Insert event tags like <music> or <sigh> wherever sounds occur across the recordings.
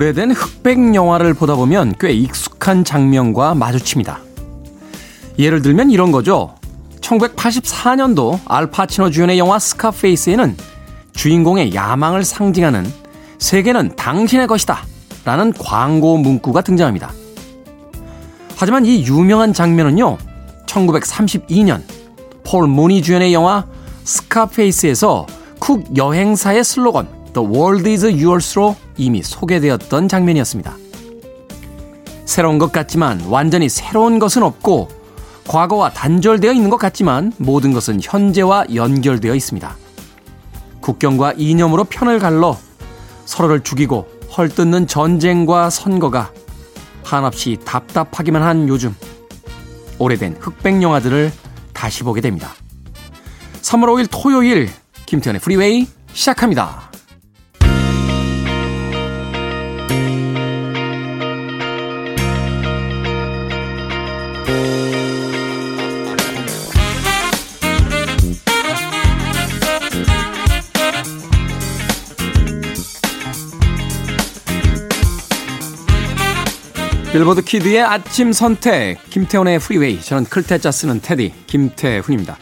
오래된 흑백 영화를 보다 보면 꽤 익숙한 장면과 마주칩니다. 예를 들면 이런 거죠. 1984년도 알파치노 주연의 영화 스카페이스에는 주인공의 야망을 상징하는 세계는 당신의 것이다 라는 광고 문구가 등장합니다. 하지만 이 유명한 장면은요, 1932년 폴 모니 주연의 영화 스카페이스에서 쿡 여행사의 슬로건 The World is Yours로 이미 소개되었던 장면이었습니다. 새로운 것 같지만 완전히 새로운 것은 없고 과거와 단절되어 있는 것 같지만 모든 것은 현재와 연결되어 있습니다. 국경과 이념으로 편을 갈러 서로를 죽이고 헐뜯는 전쟁과 선거가 한없이 답답하기만 한 요즘 오래된 흑백 영화들을 다시 보게 됩니다. 3월 5일 토요일 김태현의 프리웨이 시작합니다. 빌보드 Kid의 아침 선택 김태훈의 Freeway 저는 클테짜 쓰는 테디 김태훈입니다.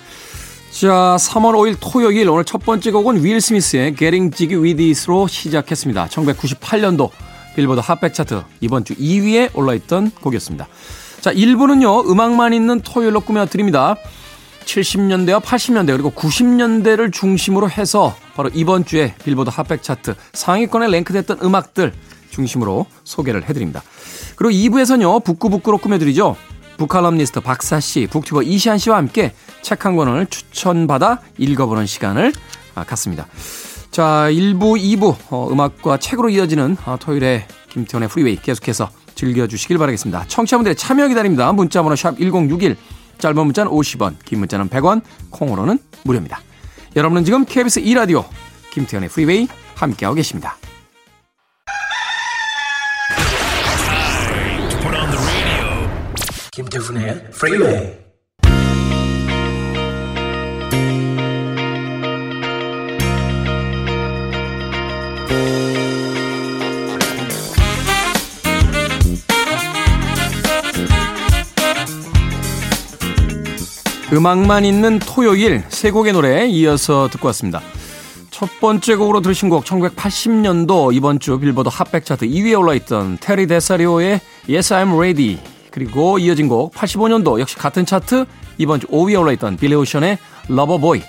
자 3월 5일 토요일 오늘 첫 번째 곡은 윌 스미스의 Getting Jiggy With It로 시작했습니다. 1998년도 빌보드 핫백 차트 이번 주 2위에 올라있던 곡이었습니다. 자 1부는요 음악만 있는 토요일로 꾸며드립니다. 70년대와 80년대 그리고 90년대를 중심으로 해서 바로 이번 주에 빌보드 핫백 차트 상위권에 랭크됐던 음악들 중심으로 소개를 해드립니다. 그리고 2부에서는요, 북구북구로 꾸며드리죠. 북칼럼니스트 박사 씨, 북튜버 이시한 씨와 함께 책 한 권을 추천받아 읽어보는 시간을 아, 갖습니다. 자, 1부, 2부, 어, 음악과 책으로 이어지는 어, 토요일에 김태훈의 Freeway 계속해서 즐겨주시길 바라겠습니다. 청취자분들의 참여 기다립니다. 문자번호 샵 1061, 짧은 문자는 50원, 긴 문자는 100원, 콩으로는 무료입니다. 여러분은 지금 KBS 2라디오 김태현의 프리웨이 함께하고 계십니다. 김태훈의 프리웨이 음악만 있는 토요일 세 곡의 노래 이어서 듣고 왔습니다. 첫 번째 곡으로 들으신 곡 1980년도 이번 주 빌보드 핫백 차트 2위에 올라있던 테리 데사리오의 Yes I'm Ready 그리고 이어진 곡 85년도 역시 같은 차트 이번 주 5위에 올라있던 빌리 오션의 Loverboy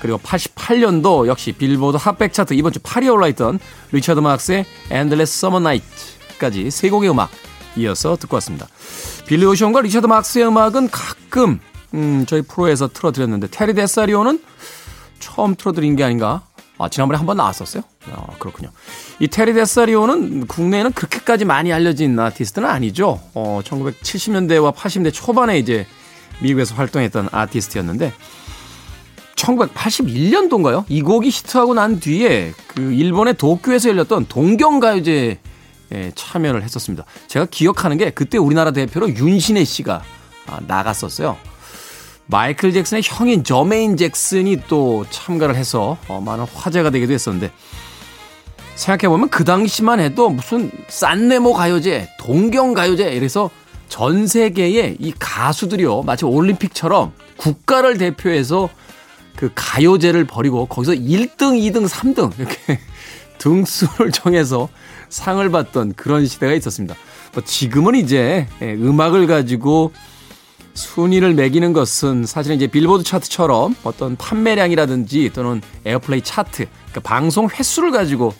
그리고 88년도 역시 빌보드 핫백 차트 이번 주 8위에 올라있던 리처드 마크스의 Endless Summer Night까지 세 곡의 음악 이어서 듣고 왔습니다. 빌리 오션과 리처드 마크스의 음악은 가끔 음, 저희 프로에서 틀어드렸는데 테리 데사리오는 처음 틀어드린 게 아닌가 아, 지난번에 한 번 나왔었어요? 아, 그렇군요. 이 테리 데사리오는 국내에는 그렇게까지 많이 알려진 아티스트는 아니죠. 어, 1970년대와 80년대 초반에 이제 미국에서 활동했던 아티스트였는데 1981년도인가요? 이 곡이 히트하고 난 뒤에 그 일본의 도쿄에서 열렸던 동경가요제에 참여를 했었습니다. 제가 기억하는 게 그때 우리나라 대표로 윤신혜 씨가 아, 나갔었어요. 마이클 잭슨의 형인 저메인 잭슨이 또 참가를 해서 어, 많은 화제가 되기도 했었는데 생각해보면 그 당시만 해도 무슨 싼네모 가요제, 동경 가요제 이래서 전 세계의 이 가수들이요 마치 올림픽처럼 국가를 대표해서 그 가요제를 벌이고 거기서 1등, 2등, 3등 이렇게 <laughs> 등수를 정해서 상을 받던 그런 시대가 있었습니다. 뭐 지금은 이제 예, 음악을 가지고 순위를 매기는 것은 사실은 이제 빌보드 차트처럼 어떤 판매량이라든지 또는 airplay 차트, 그러니까 방송 횟수를 가지고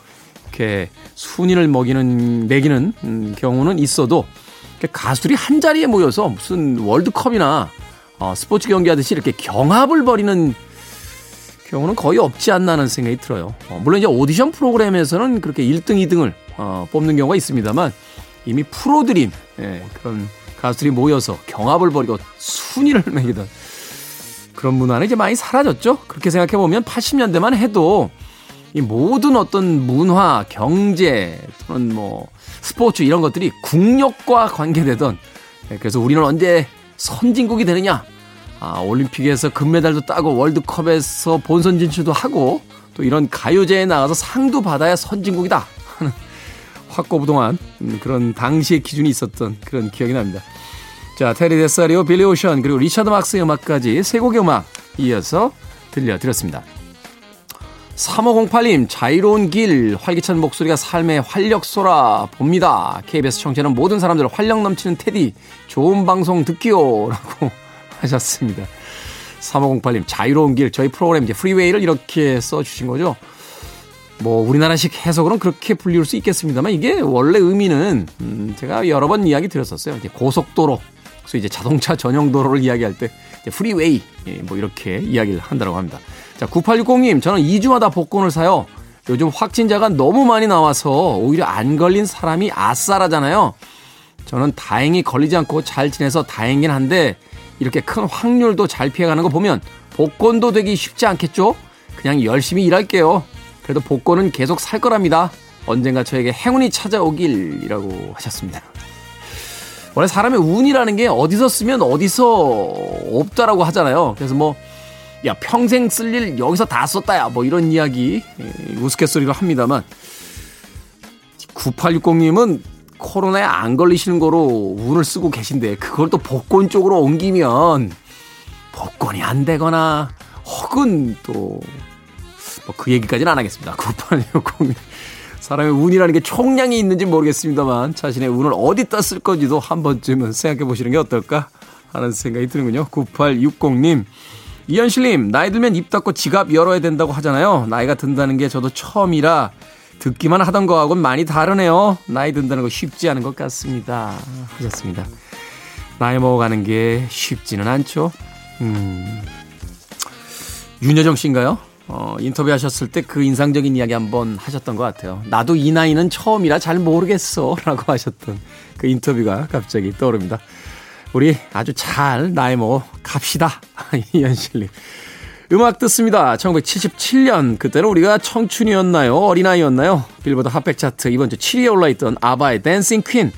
이렇게 순위를 먹이는 매기는 음, 경우는 있어도 가수들이 한 자리에 모여서 무슨 월드컵이나 어, 스포츠 경기 하듯이 이렇게 경합을 벌이는 경우는 거의 없지 않나는 생각이 들어요. 어, 물론 이제 오디션 프로그램에서는 그렇게 1등, 2등을 어, 뽑는 경우가 있습니다만 이미 프로들인 예, 그런 가수들이 모여서 경합을 벌이고 순위를 매기던 그런 문화는 이제 많이 사라졌죠. 그렇게 생각해 보면 80년대만 해도 이 모든 어떤 문화, 경제 또는 뭐 스포츠 이런 것들이 국력과 관계되던 예, 그래서 우리는 언제 선진국이 되느냐? 아, 올림픽에서 금메달도 따고 월드컵에서 본선 진출도 하고 또 이런 가요제에 나가서 상도 받아야 선진국이다 하는 확고부동한 음, 그런 당시의 기준이 있었던 그런 기억이 납니다. 자, 테리 데사리오, 빌리 오션, 그리고 리차드 막스의 음악까지 세 곡의 음악 이어서 들려드렸습니다. 3508님, 자유로운 길, 활기찬 목소리가 삶의 활력소라 봅니다. KBS 청취하는 모든 사람들 활력 넘치는 테디, 좋은 방송 듣기요. 라고 <laughs> 하셨습니다. 3508님, 자유로운 길, 저희 프로그램 이제 Freeway를 이렇게 써주신 거죠. 뭐, 우리나라식 해석으로는 그렇게 불리울 수 있겠습니다만, 이게 원래 의미는, 음, 제가 여러 번 이야기 드렸었어요. 이제 고속도로, 그래서 이제 자동차 전용 도로를 이야기할 때, freeway, 예, 뭐, 이렇게 이야기를 한다고 합니다. 자, 9860님, 저는 2주마다 복권을 사요. 요즘 확진자가 너무 많이 나와서 오히려 안 걸린 사람이 아싸라잖아요. 저는 다행히 걸리지 않고 잘 지내서 다행이긴 한데, 이렇게 큰 확률도 잘 피해가는 거 보면 복권도 되기 쉽지 않겠죠? 그냥 열심히 일할게요. 그래도 복권은 계속 살 거랍니다. 언젠가 저에게 행운이 찾아오길이라고 하셨습니다. 원래 사람의 운이라는 게 어디서 쓰면 어디서 없다라고 하잖아요. 그래서 뭐, 야, 평생 쓸 일 여기서 다 썼다 야. 뭐 이런 이야기 우스갯소리로 합니다만. 9860님은 코로나에 안 걸리시는 거로 운을 쓰고 계신데 그걸 또 복권 쪽으로 옮기면 복권이 안 되거나 혹은 또 뭐 그 얘기까지는 안 하겠습니다. 9860 사람의 운이라는 게 총량이 있는지 모르겠습니다만 자신의 운을 어디다 쓸 건지도 한 번쯤은 생각해 보시는 게 어떨까 하는 생각이 드는군요. 9860님. 이현실님, 나이 들면 입 닫고 지갑 열어야 된다고 하잖아요. 나이가 든다는 게 저도 처음이라 듣기만 하던 거하고는 많이 다르네요. 나이 든다는 거 쉽지 않은 것 같습니다. 하셨습니다. 나이 먹어가는 게 쉽지는 않죠. 음. 윤여정 씨인가요? 어, 인터뷰 하셨을 때 그 인상적인 이야기 한번 하셨던 것 같아요. 나도 이 나이는 처음이라 잘 모르겠어. <laughs> 라고 하셨던 그 인터뷰가 갑자기 떠오릅니다. 우리 아주 잘 나이 먹어 갑시다. <laughs> 이현실님. 음악 듣습니다. 1977년 그때는 우리가 청춘이었나요? 어린아이였나요? 빌보드 핫백 차트 이번 주 7위에 올라있던 아바의 댄싱 퀸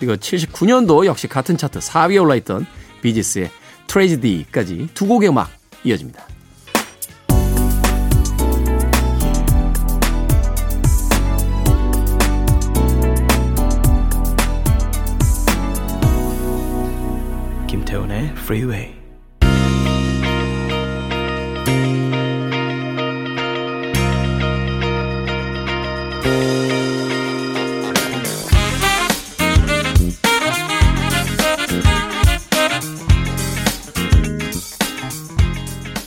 그리고 79년도 역시 같은 차트 4위에 올라있던 비지스의 트레지디까지 두 곡의 음악 이어집니다. 김태훈의 Freeway.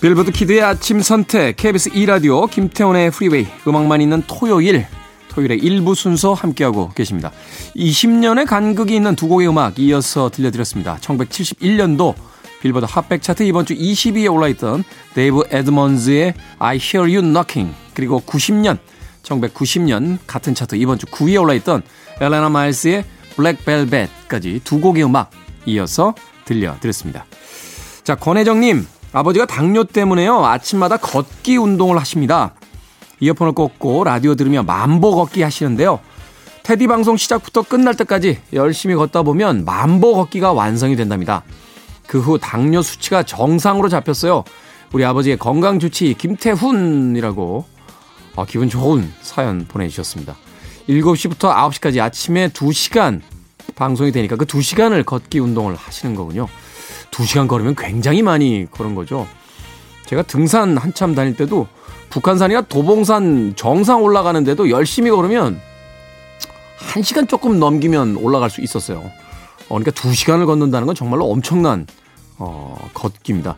빌보드 Kid의 아침 선택 KBS 2라디오 김태훈의 Freeway 음악만 있는 토요일 토요일의 일부 순서 함께하고 계십니다. 20년의 간극이 있는 두 곡의 음악 이어서 들려드렸습니다. 1971년도 빌보드 핫백 차트 이번 주 20위에 올라있던 데이브 에드먼즈의 I Hear You Knocking 그리고 90년 1990년 같은 차트 이번 주 9위에 올라있던 엘레나 마일스의 Black Velvet까지 두 곡의 음악 이어서 들려드렸습니다. 자 권혜정님 아버지가 당뇨 때문에요. 아침마다 걷기 운동을 하십니다. 이어폰을 꽂고 라디오 들으며 만보 걷기 하시는데요. 테디 방송 시작부터 끝날 때까지 열심히 걷다 보면 만보 걷기가 완성이 된답니다. 그 후 당뇨 수치가 정상으로 잡혔어요. 우리 아버지의 건강 주치 김태훈이라고 아, 기분 좋은 사연 보내주셨습니다. 7시부터 9시까지 아침에 2시간 방송이 되니까 그 2시간을 걷기 운동을 하시는 거군요. 2시간 걸으면 굉장히 많이 걸은 거죠. 제가 등산 한참 다닐 때도 북한산이나 도봉산 정상 올라가는데도 열심히 걸으면 1시간 조금 넘기면 올라갈 수 있었어요. 어, 그러니까 2시간을 걷는다는 건 정말로 엄청난 어, 걷기입니다.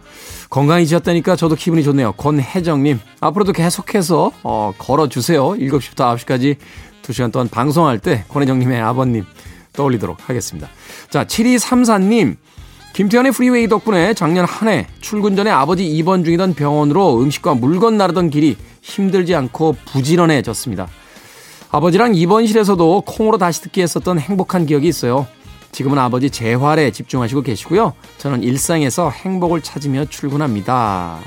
건강해지셨다니까 저도 기분이 좋네요. 권혜정님, 앞으로도 계속해서 어, 걸어주세요. 7시부터 9시까지 2시간 동안 방송할 때 권혜정님의 아버님 떠올리도록 하겠습니다. 자, 7234님, 김태현의 프리웨이 덕분에 작년 한 해 출근 전에 아버지 입원 중이던 병원으로 음식과 물건 나르던 길이 힘들지 않고 부지런해졌습니다. 아버지랑 입원실에서도 콩으로 다시 듣기 했었던 행복한 기억이 있어요. 지금은 아버지 재활에 집중하시고 계시고요. 저는 일상에서 행복을 찾으며 출근합니다.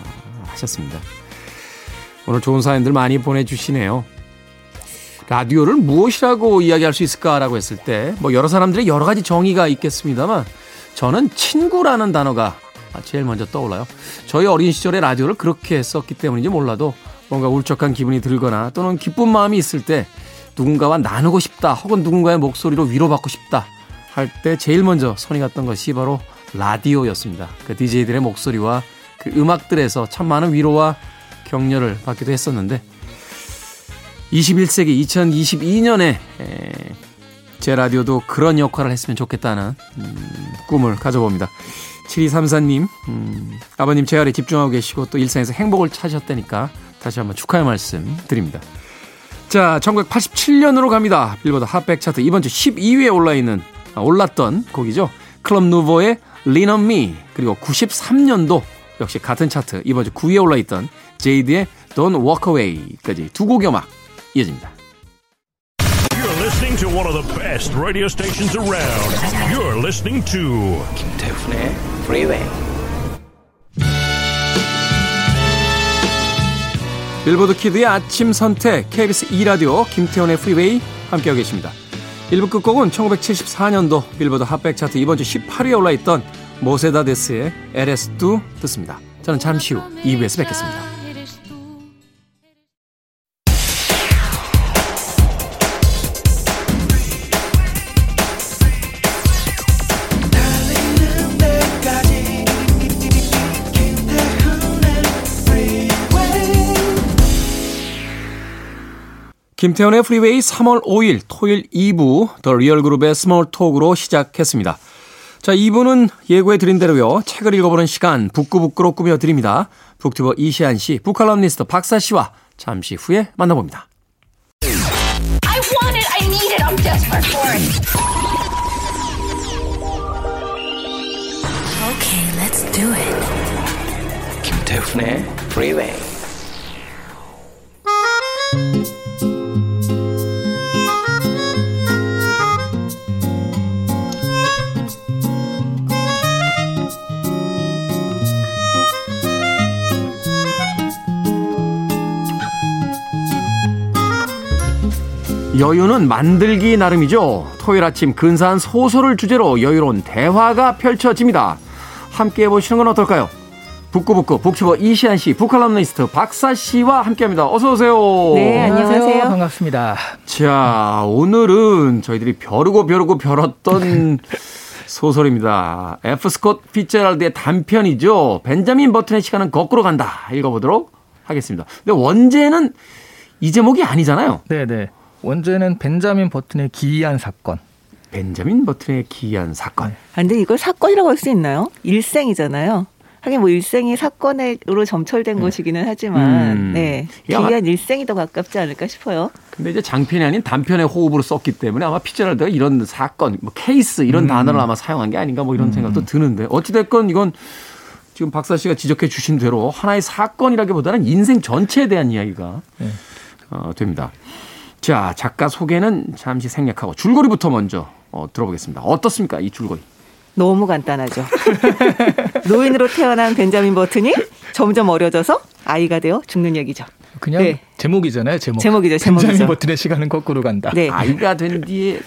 하셨습니다. 오늘 좋은 사연들 많이 보내주시네요. 라디오를 무엇이라고 이야기할 수 있을까라고 했을 때, 뭐 여러 사람들의 여러 가지 정의가 있겠습니다만, 저는 친구라는 단어가 제일 먼저 떠올라요. 저희 어린 시절에 라디오를 그렇게 썼기 때문인지 몰라도 뭔가 울적한 기분이 들거나 또는 기쁜 마음이 있을 때 누군가와 나누고 싶다 혹은 누군가의 목소리로 위로받고 싶다 할 때 제일 먼저 손이 갔던 것이 바로 라디오였습니다. 그 DJ들의 목소리와 그 음악들에서 참 많은 위로와 격려를 받기도 했었는데 21세기 2022년에 제 라디오도 그런 역할을 했으면 좋겠다는 음, 꿈을 가져봅니다. 7234님, 음, 아버님 재활에 집중하고 계시고 또 일상에서 행복을 찾으셨다니까 다시 한번 축하의 말씀 드립니다. 자, 1987년으로 갑니다. 빌보드 핫백 차트 이번 주 12위에 올라 있는, 아, 올랐던 곡이죠. 클럽 누보의 Lean on Me 그리고 93년도 역시 같은 차트 이번 주 9위에 올라 있던 제이드의 Don't Walk Away까지 두 곡의 음악 이어집니다. Listening to one of the best radio stations around. You're listening to 김태훈의 Freeway. 빌보드 Kid의 아침 선택 KBS 2 라디오 김태훈의 Freeway 함께하고 계십니다. 1부 끝곡은 1974년도 빌보드 핫백 차트 이번 주 18위에 올라있던 모세다데스의 LS2 듣습니다. 저는 잠시 후 2부에서 뵙겠습니다. 김태훈의 Freeway 3월 5일 토요일 2부 더 리얼그룹의 Small Talk으로 시작했습니다. 자, 2부는 예고해 드린 대로요. 책을 읽어보는 시간 북구북구로 꾸며드립니다. BookTuber 이시안 씨, book 칼럼니스트 박사 씨와 잠시 후에 만나봅니다. I want it, I need it, I'm desperate for it. Okay, let's do it. 김태훈의 프리웨이 여유는 만들기 나름이죠. 토요일 아침 근사한 소설을 주제로 여유로운 대화가 펼쳐집니다. 함께 해보시는 건 어떨까요? 북구북구 북튜버 이시안 씨, 북칼럼니스트 박사 씨와 함께합니다. 어서 오세요. 네, 안녕하세요. 반갑습니다. 자, 오늘은 저희들이 벼르고 벼르고 벼렀던 <laughs> 소설입니다. F 스콧 피제랄드의 단편이죠. 벤자민 버튼의 시간은 거꾸로 간다. 읽어보도록 하겠습니다. 근데 원제는 이 제목이 아니잖아요. 네, 네. 원제는 벤자민 버튼의 기이한 사건. 벤자민 버튼의 기이한 사건. 아, 근데 이걸 사건이라고 할 수 있나요? 일생이잖아요. 하긴 뭐 일생이 사건으로 점철된 네. 것이기는 하지만 음. 네 기이한 일생이 더 가깝지 않을까 싶어요. 근데 이제 장편이 아닌 단편의 호흡으로 썼기 때문에 아마 피처럴드가 이런 사건, 뭐 케이스 이런 음. 단어를 아마 사용한 게 아닌가 뭐 이런 음. 생각도 드는데 어찌 됐건 이건 지금 박사 씨가 지적해 주신 대로 하나의 사건이라기보다는 인생 전체에 대한 이야기가 네. 어, 됩니다. 자, 작가 소개는 잠시 생략하고 줄거리부터 먼저 어, 들어보겠습니다. 어떻습니까? 이 줄거리. 너무 간단하죠. <laughs> 노인으로 태어난 벤자민 버튼이 점점 어려져서 아이가 되어 죽는 얘기죠. 그냥 네. 제목이잖아요, 제목. 제목이죠, 제목이죠. 벤자민 버튼의 시간은 거꾸로 간다. 네. 아이가 된 뒤에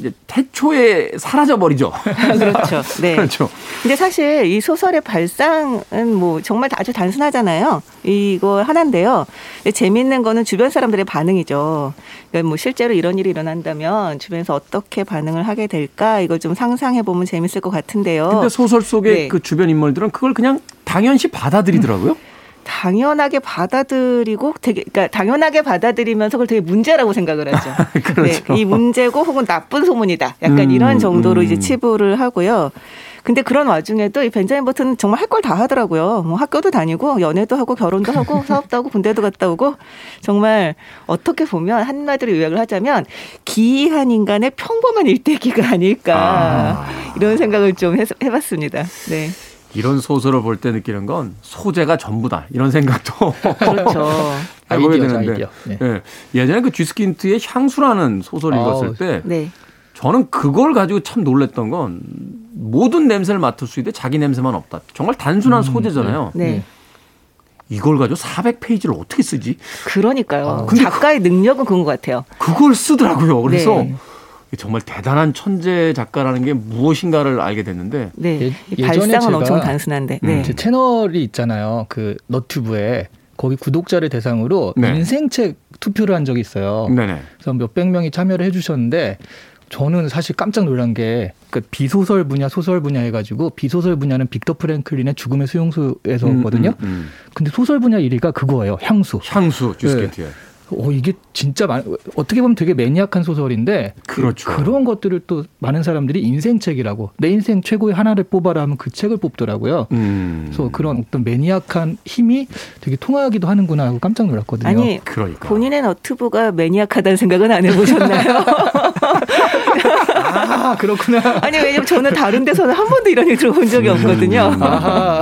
이제 태초에 사라져 버리죠. <laughs> 그렇죠. <laughs> 네. 그렇죠. 근데 사실 이 소설의 발상은 뭐 정말 아주 단순하잖아요. 이거 하나인데요. 재미있는 거는 주변 사람들의 반응이죠. 그러니까 뭐 실제로 이런 일이 일어난다면 주변에서 어떻게 반응을 하게 될까 이걸 좀 상상해 보면 재밌을 것 같은데요. 근데 소설 속의 네. 그 주변 인물들은 그걸 그냥 당연시 받아들이더라고요. 음. 당연하게 받아들이고 되게 그러니까 당연하게 받아들이면서 그걸 되게 문제라고 생각을 하죠. <laughs> 그렇죠. 네, 이 문제고 혹은 나쁜 소문이다. 약간 음, 이런 정도로 음. 이제 치부를 하고요. 근데 그런 와중에도 이 벤자민 버튼은 정말 할 걸 다 하더라고요. 뭐 학교도 다니고 연애도 하고 결혼도 하고 <laughs> 사업도 하고 군대도 갔다 오고 정말 어떻게 보면 한마디로 요약을 하자면 기이한 인간의 평범한 일대기가 아닐까 아. 이런 생각을 좀 해봤습니다. 네. 이런 소설을 볼 때 느끼는 건 소재가 전부다 이런 생각도 <laughs> 그렇죠. <laughs> 해보게 되는데 네. 네. 예전에 그 쥐스킨트의 향수라는 소설 읽었을 때 네. 저는 그걸 가지고 참 놀랬던 건 모든 냄새를 맡을 수 있는데 자기 냄새만 없다. 정말 단순한 음, 소재잖아요. 네. 네. 이걸 가지고 400페이지를 어떻게 쓰지? 그러니까요. 아, 작가의 그, 능력은 그런 것 같아요. 그걸 쓰더라고요. 그래서 네. 정말 대단한 천재 작가라는 게 무엇인가를 알게 됐는데 네. 예, 발상은 엄청 단순한데 네. 제 채널이 있잖아요. 그 너튜브에 거기 구독자를 대상으로 네. 인생책 투표를 한 적이 있어요. 네네. 그래서 몇백 명이 참여를 해주셨는데 저는 사실 깜짝 놀란 게그 비소설 분야, 소설 분야 해가지고 비소설 분야는 빅터 프랭클린의 죽음의 수용소에서거든요. 음, 음, 음. 근데 소설 분야 1위가 그거예요. 향수. 향수 주스케트에. 어, 이게 진짜 많, 어떻게 보면 되게 매니악한 소설인데 그렇죠. 그런 것들을 또 많은 사람들이 인생책이라고 내 인생 최고의 하나를 뽑아라 하면 그 책을 뽑더라고요. 음. 그래서 그런 어떤 매니악한 힘이 되게 통하기도 하는구나 하고 깜짝 놀랐거든요. 아니 그러니까. 본인의 너트브가 매니악하다는 생각은 안 해보셨나요? <laughs> 아 그렇구나. 아니 왜냐면 저는 다른 데서는 한 번도 이런 얘기 들어본 적이 음. 없거든요. 아하,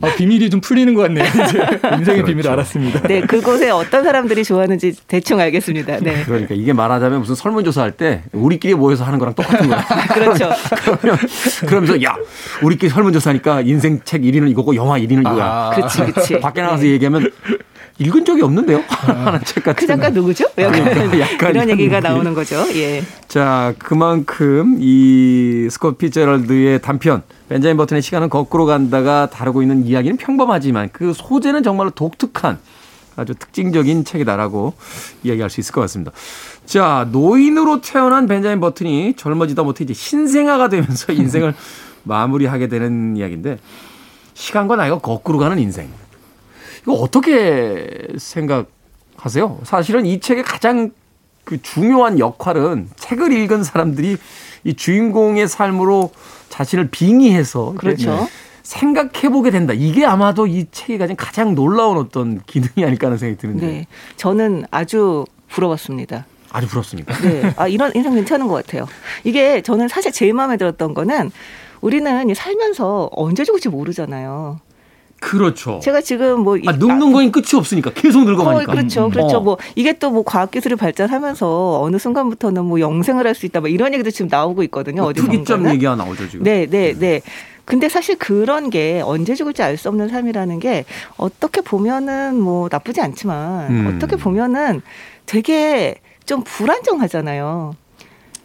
아, 비밀이 좀 풀리는 것 같네요. 이제 인생의 비밀을 그렇죠. 알았습니다. 네, 그곳에 어떤 사람들이 좋아하는지 대충 알겠습니다. 네. 그러니까 이게 말하자면 무슨 설문조사 할 때 우리끼리 모여서 하는 거랑 똑같은 거야. <laughs> 그렇죠. 그러면 그러면서 야 우리끼리 설문조사니까 인생 책 1위는 이거고 영화 1위는 이거야. 아. 그렇지, 그렇지. 밖에 나가서 얘기하면 읽은 적이 없는데요. <laughs> 하는 책 같은. 그 작가 누구죠? 약간, 그러니까 약간 이런 이런 얘기가 느낌. 나오는 거죠. 예. 자, 그만큼 이 스콧 피제럴드의 단편 벤자민 버튼의 시간은 거꾸로 간다가 다루고 있는 이야기는 평범하지만 그 소재는 정말로 독특한 아주 특징적인 책이다라고 이야기할 수 있을 것 같습니다. 자, 노인으로 태어난 벤자민 버튼이 젊어지다 못해 이제 신생아가 되면서 <laughs> 인생을 마무리하게 되는 이야기인데 시간과 나이가 거꾸로 가는 인생. 이거 어떻게 생각하세요? 사실은 이 책의 가장 그 중요한 역할은 책을 읽은 사람들이 이 주인공의 삶으로 자신을 빙의해서 그렇죠. 생각해보게 된다. 이게 아마도 이 책이 가진 가장 놀라운 어떤 기능이 아닐까 하는 생각이 드는데 네. 저는 아주 부러웠습니다. 아주 부럽습니까? 네. 아, 이런 인상 괜찮은 것 같아요. 이게 저는 사실 제일 마음에 들었던 거는 우리는 살면서 언제 죽을지 모르잖아요. 그렇죠. 제가 지금 뭐. 이- 아, 늙는 거엔 끝이 없으니까 계속 늙어가니까. 어, 그렇죠. 음. 그렇죠. 어. 뭐 이게 또 뭐 과학 기술이 발전하면서 어느 순간부터는 뭐 영생을 할 수 있다. 뭐 이런 얘기도 지금 나오고 있거든요. 어디 특이점. 얘기가 나오죠 지금. 네, 네, 네. 근데 사실 그런 게 언제 죽을지 알 수 없는 삶이라는 게 어떻게 보면은 뭐 나쁘지 않지만 음. 어떻게 보면은 되게 좀 불안정하잖아요.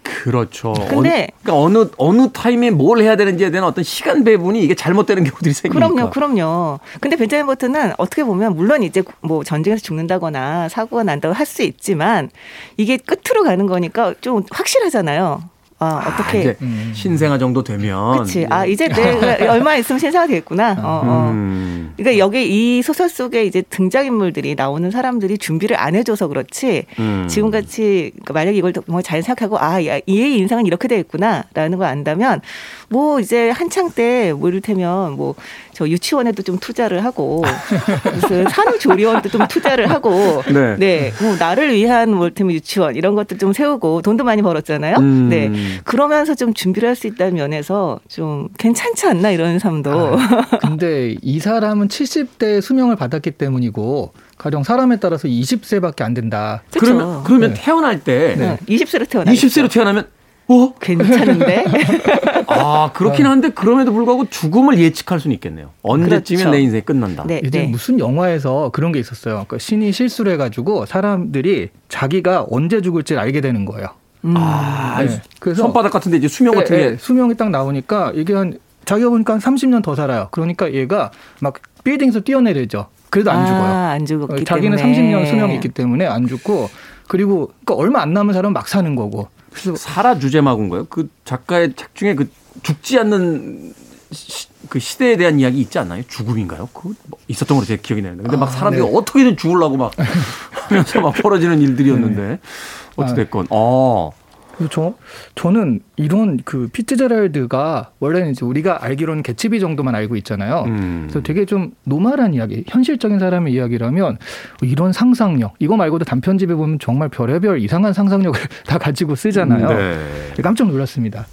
그렇죠. 근데- 그러니까 어느 어느 타임에 뭘 해야 되는지에 대한 어떤 시간 배분이 이게 잘못되는 경우들이 생기니까. 그럼요, 그럼요. 근데 벤자민 버튼은 어떻게 보면 물론 이제 뭐 전쟁에서 죽는다거나 사고가 난다고 할 수 있지만 이게 끝으로 가는 거니까 좀 확실하잖아요. 아, 아, 어떻게. 이제 음. 신생아 정도 되면. 그치. 아, 이제 내가 얼마 있으면 신사가 되겠구나. 어, 어. 음. 그러니까 여기 이 소설 속에 이제 등장인물들이 나오는 사람들이 준비를 안 해줘서 그렇지 음. 지금 같이 그러니까 만약에 이걸 정말 잘 생각하고 아 야, 이의 인상은 이렇게 되겠구나라는 걸 안다면 뭐 이제 한창 때 뭐 이를테면 뭐 저 유치원에도 좀 투자를 하고 <laughs> 무슨 산후조리원도 좀 투자를 하고 네. 네, 뭐 나를 위한 뭐 이를테면 유치원 이런 것도 좀 세우고 돈도 많이 벌었잖아요. 음. 네, 그러면서 좀 준비를 할 수 있다는 면에서 좀 괜찮지 않나 이런 삶도. 아, <laughs> 근데 이 사람은 70대 수명을 받았기 때문이고 가령 사람에 따라서 20세밖에 안 된다. 그쵸. 그러면 그러면 네. 태어날 때 네. 20세로 태어나. 20세로 태어나면 어? 괜찮은데? <laughs> 아, 그렇긴 한데 그럼에도 불구하고 죽음을 예측할 수는 있겠네요. 언제쯤이면 그렇죠. 내 인생이 끝난다. 네, 예전에 네. 무슨 영화에서 그런 게 있었어요. 그러니까 신이 실수를 해가지고 사람들이 자기가 언제 죽을지 알게 되는 거예요. 음. 아, 네. 그래서 손바닥 같은데 이제 수명 같은 네, 게 네. 수명이 딱 나오니까 이게 한 자기가 보니까 한 30년 더 살아요. 그러니까 얘가 막 빌딩에서 뛰어내리죠. 그래도 안 죽어요. 아, 안 죽었기 어, 자기는 때문에. 30년 수명이 있기 때문에 안 죽고 그리고 그러니까 얼마 안 남은 사람은 막 사는 거고. 그래서 사라 주제마군가요? 그 작가의 책 중에 그 죽지 않는 시, 그 시대에 대한 이야기 있지 않나요? 죽음인가요? 그 있었던 걸로 제 기억이 나는데. 근데 막 아, 사람들이 네. 어떻게든 죽으려고 막 <laughs> 하면서 막 벌어지는 일들이었는데 어찌됐건. 어. 그래서 저 저는 이런 그 피츠제랄드가 원래는 이제 우리가 알기로는 개츠비 정도만 알고 있잖아요. 음. 그래서 되게 좀 normal한 이야기, 현실적인 사람의 이야기라면 이런 상상력 이거 말고도 단편집에 보면 정말 별의별 이상한 상상력을 <laughs> 다 가지고 쓰잖아요. 네. 깜짝 놀랐습니다.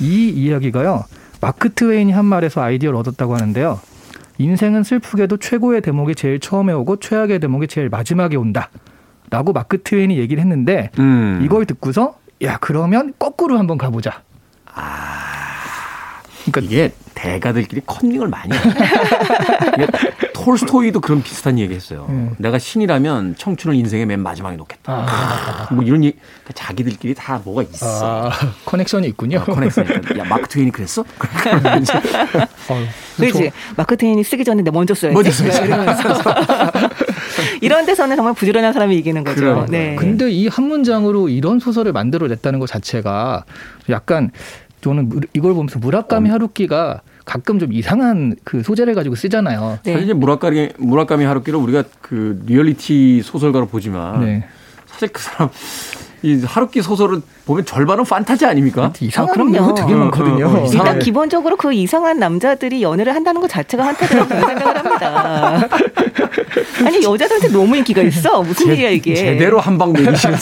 이 이야기가요. 마크 트웨인이 한 말에서 아이디어를 얻었다고 하는데요. 인생은 슬프게도 최고의 대목이 제일 처음에 오고 최악의 대목이 제일 마지막에 온다. 라고 마크 트웨인이 얘기를 했는데 음. 이걸 듣고서 야 그러면 거꾸로 한번 가보자. 그러니까 이게 대가들끼리 컨닝을 많이 해요. <laughs> 톨스토이도 그런 비슷한 얘기 했어요. 음. 내가 신이라면 청춘을 인생의 맨 마지막에 놓겠다. 아. 뭐 이런 얘기, 그러니까 자기들끼리 다 뭐가 있어. 아, connection이 있군요. 어, connection이 야, 마크 트웨인이 그랬어? <laughs> 어, 그렇지. <laughs> 마크 트웨인이 쓰기 전에 내가 먼저 써야지. 먼저 써야지. 이런 데서는 정말 부지런한 사람이 이기는 거죠. 그러니까. 네. 근데 이 한 문장으로 이런 소설을 만들어냈다는 것 자체가 약간 저는 이걸 보면서 무라카미 하루키가 가끔 좀 이상한 그 소재를 가지고 쓰잖아요. 네. 사실 이제 무라카미 무라카미 하루키를 우리가 그 리얼리티 소설가로 보지만 네. 사실 그 사람 이 하루키 소설을 보면 절반은 판타지 아닙니까? 이상한 아, 그럼요. 되게 많거든요. 어, 어, 일단 기본적으로 그 이상한 남자들이 연애를 한다는 것 자체가 판타지라고 생각을 합니다. 아니 여자들한테 너무 인기가 있어. 무슨 제, 일이야 이게. 제대로 한방 내리시는.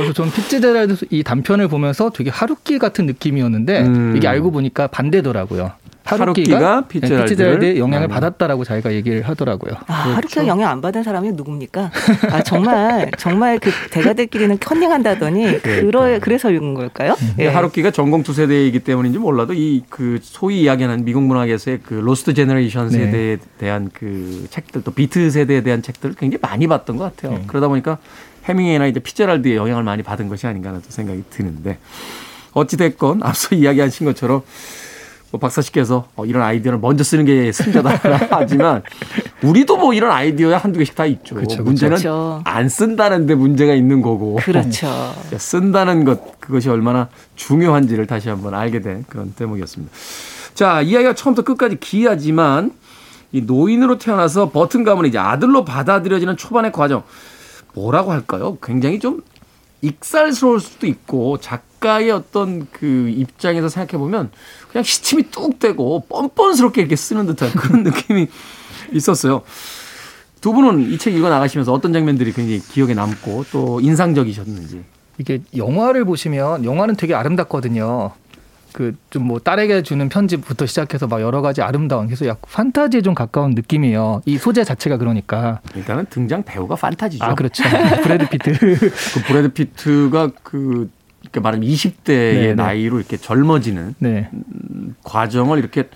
그래서 저는 피츠제라드 이 단편을 보면서 되게 하루키 같은 느낌이었는데 음. 이게 알고 보니까 반대더라고요. 하루키가 피츠제라드의 영향을 음. 받았다라고 자기가 얘기를 하더라고요. 아, 그렇죠. 하루키가 영향 안 받은 사람이 누굽니까? 아 정말 정말 그 대가들끼리는 컨닝한다더니 그러 그래서 읽은 걸까요? 예. 하루키가 전공투 세대이기 때문인지 몰라도 이 그 소위 이야기하는 미국 문학에서의 그 Lost Generation 네. 세대에 네. 대한 그 책들 또 비트 세대에 대한 책들을 굉장히 많이 봤던 것 같아요. 네. 그러다 보니까 해밍웨이나 이제 피제랄드의 영향을 많이 받은 것이 아닌가 하는 생각이 드는데 어찌 됐건 앞서 <laughs> 이야기하신 것처럼 뭐 박사 씨께서 어, 이런 아이디어를 먼저 쓰는 게 승자다 <laughs> 하지만 우리도 뭐 이런 아이디어에 한두 개씩 다 있죠. 그렇죠, 문제는 그렇죠. 안 쓴다는데 문제가 있는 거고. 그렇죠. <laughs> 쓴다는 것 그것이 얼마나 중요한지를 다시 한번 알게 된 그런 대목이었습니다. 자, 이야기가 처음부터 끝까지 기이하지만 이 노인으로 태어나서 버튼 가문을 이제 아들로 받아들여지는 초반의 과정 뭐라고 할까요? 굉장히 좀 익살스러울 수도 있고 작가의 어떤 그 입장에서 생각해 보면 그냥 시침이 뚝 떼고 뻔뻔스럽게 이렇게 쓰는 듯한 그런 <laughs> 느낌이 있었어요. 두 분은 이 책 읽어 나가시면서 어떤 장면들이 굉장히 기억에 남고 또 인상적이셨는지. 이게 영화를 보시면 영화는 되게 아름답거든요. 그 좀 뭐 딸에게 주는 편지부터 시작해서 막 여러 가지 아름다운 그래서 약 판타지에 좀 가까운 느낌이에요. 이 소재 자체가 그러니까. 일단은 등장 배우가 판타지죠. 아 그렇죠. <laughs> 브래드 피트. 그 브래드 피트가 그 그러니까 말하면 20대의 네, 네, 나이로 이렇게 젊어지는 네. 과정을 이렇게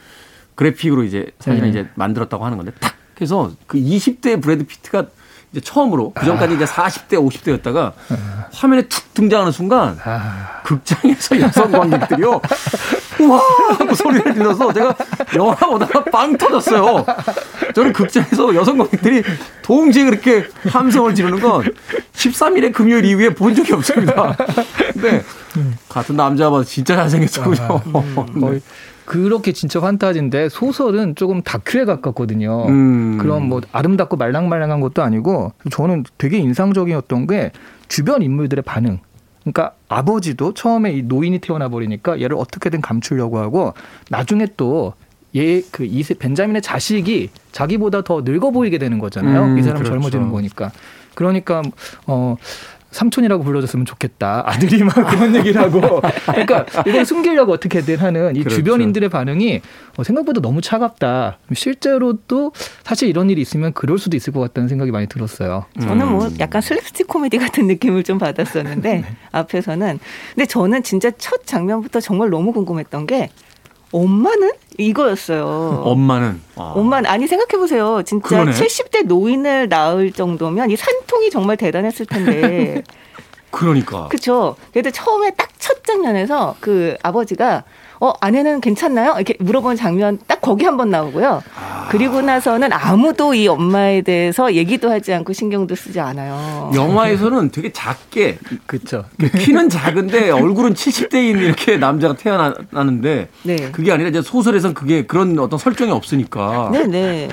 그래픽으로 이제 사진을 네. 이제 만들었다고 하는 건데 탁 해서 그 20대 브래드 피트가 이제 처음으로 그 전까지 아. 이제 40대 50대였다가 아. 화면에 툭 등장하는 순간 아. 극장에서 <laughs> 여성 관객들이요 우와 하고 소리를 질러서 제가 영화 보다가 빵 터졌어요. 저는 극장에서 여성 관객들이 동시에 그렇게 함성을 지르는 건 13일의 금요일 이후에 본 적이 없습니다. 근데 같은 남자 봐 진짜 잘생겼어요. 음, 거의 <laughs> 그렇게 진짜 판타지인데 소설은 조금 다큐에 가깝거든요. 음. 그런 뭐 아름답고 말랑말랑한 것도 아니고 저는 되게 인상적이었던 게 주변 인물들의 반응. 그러니까 아버지도 처음에 이 노인이 태어나 버리니까 얘를 어떻게든 감추려고 하고 나중에 또 얘그 이세 벤자민의 자식이 자기보다 더 늙어 보이게 되는 거잖아요. 음, 이 사람 그렇죠. 젊어지는 거니까. 그러니까 어 삼촌이라고 불러줬으면 좋겠다. 아들이 막 그런 얘기를 하고. 그러니까 <laughs> 이걸 숨기려고 어떻게든 하는 이 그렇죠. 주변인들의 반응이 어, 생각보다 너무 차갑다. 실제로도 사실 이런 일이 있으면 그럴 수도 있을 것 같다는 생각이 많이 들었어요. 저는 뭐 음. 약간 슬립스틱 코미디 같은 느낌을 좀 받았었는데 <laughs> 네. 앞에서는. 근데 저는 진짜 첫 장면부터 정말 너무 궁금했던 게 엄마는 이거였어요. 엄마는 아. 엄마는 아니 생각해 보세요. 진짜 그러네. 70대 노인을 낳을 정도면 이 산통이 정말 대단했을 텐데. <laughs> 그러니까. 그렇죠. 그래도 처음에 딱 첫 장면에서 그 아버지가 어, 아내는 괜찮나요? 이렇게 물어본 장면 딱 거기 한 번 나오고요. 아. 그리고 나서는 아무도 이 엄마에 대해서 얘기도 하지 않고 신경도 쓰지 않아요. 영화에서는 되게 작게 그렇죠. 키는 작은데 얼굴은 70대인 이렇게 남자가 태어나는데 네. 그게 아니라 이제 소설에선 그게 그런 어떤 설정이 없으니까. 네, 네.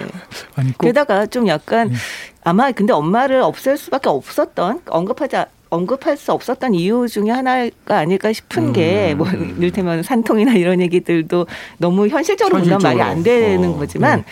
게다가 좀 약간 음. 아마 근데 엄마를 없앨 수밖에 없었던 언급하지 언급할 수 없었던 이유 중에 하나가 아닐까 싶은 음. 게뭐 이를테면 산통이나 이런 얘기들도 너무 현실적으로 보면 말이 안 되는 어. 거지만 네.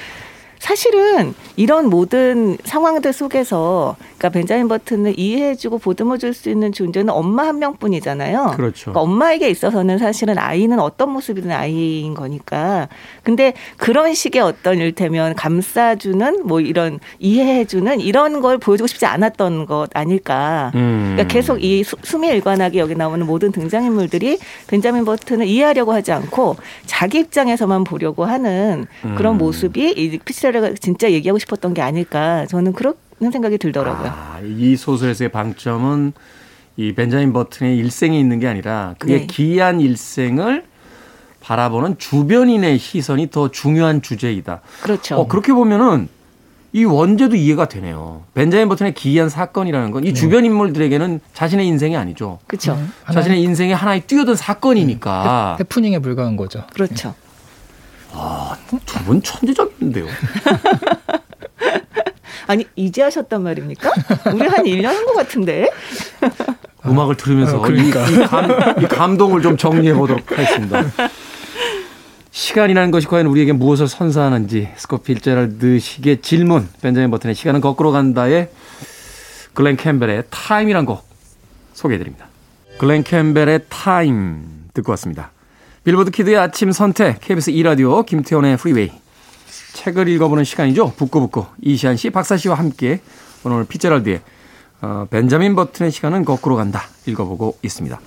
사실은 이런 모든 상황들 속에서 그러니까 벤자민 버튼을 이해해주고 보듬어줄 수 있는 존재는 엄마 한 명뿐이잖아요. 그렇죠. 그러니까 엄마에게 있어서는 사실은 아이는 어떤 모습이든 아이인 거니까. 근데 그런 식의 어떤 일테면 감싸주는 뭐 이런 이해해주는 이런 걸 보여주고 싶지 않았던 것 아닐까. 음. 그러니까 계속 이 수미 일관하게 여기 나오는 모든 등장인물들이 벤자민 버튼을 이해하려고 하지 않고 자기 입장에서만 보려고 하는 그런 음. 모습이 이 피 츠레라가 진짜 얘기하고 싶었던 게 아닐까. 저는 그런 생각이 들더라고요. 아, 이 소설에서의 방점은 이 벤자민 버튼의 일생에 있는 게 아니라 그의 네. 기이한 일생을 바라보는 주변인의 시선이 더 중요한 주제이다. 그렇죠. 어, 그렇게 보면은 이 원제도 이해가 되네요. 벤자민 버튼의 기이한 사건이라는 건이 주변 인물들에게는 자신의 인생이 아니죠. 그렇죠. 자신의 인생의 하나의 뛰어든 사건이니까 해프닝에 불과한 거죠. 그렇죠. 두 분 천재적인데요. <laughs> 아니 이제 하셨단 말입니까? 우리 한 1년 한 것 같은데. <laughs> 음악을 들으면서 어, 그러니까. 이, 이 감, 이 감동을 좀 정리해 보도록 하겠습니다. 시간이라는 것이 과연 우리에게 무엇을 선사하는지 스콧 피츠제럴드 식의 질문 벤자민 버튼의 시간은 거꾸로 간다의 글렌 캠벨의 Time이란 곡 소개해드립니다. 글렌 캠벨의 Time 듣고 왔습니다. 빌보드 Kid의 아침 선택 KBS 2라디오 김태훈의 Freeway 책을 읽어보는 시간이죠. 북구북구 이시안 씨, 박사 씨와 함께 오늘 피츠제럴드의 어, 벤자민 버튼의 시간은 거꾸로 간다 읽어보고 있습니다.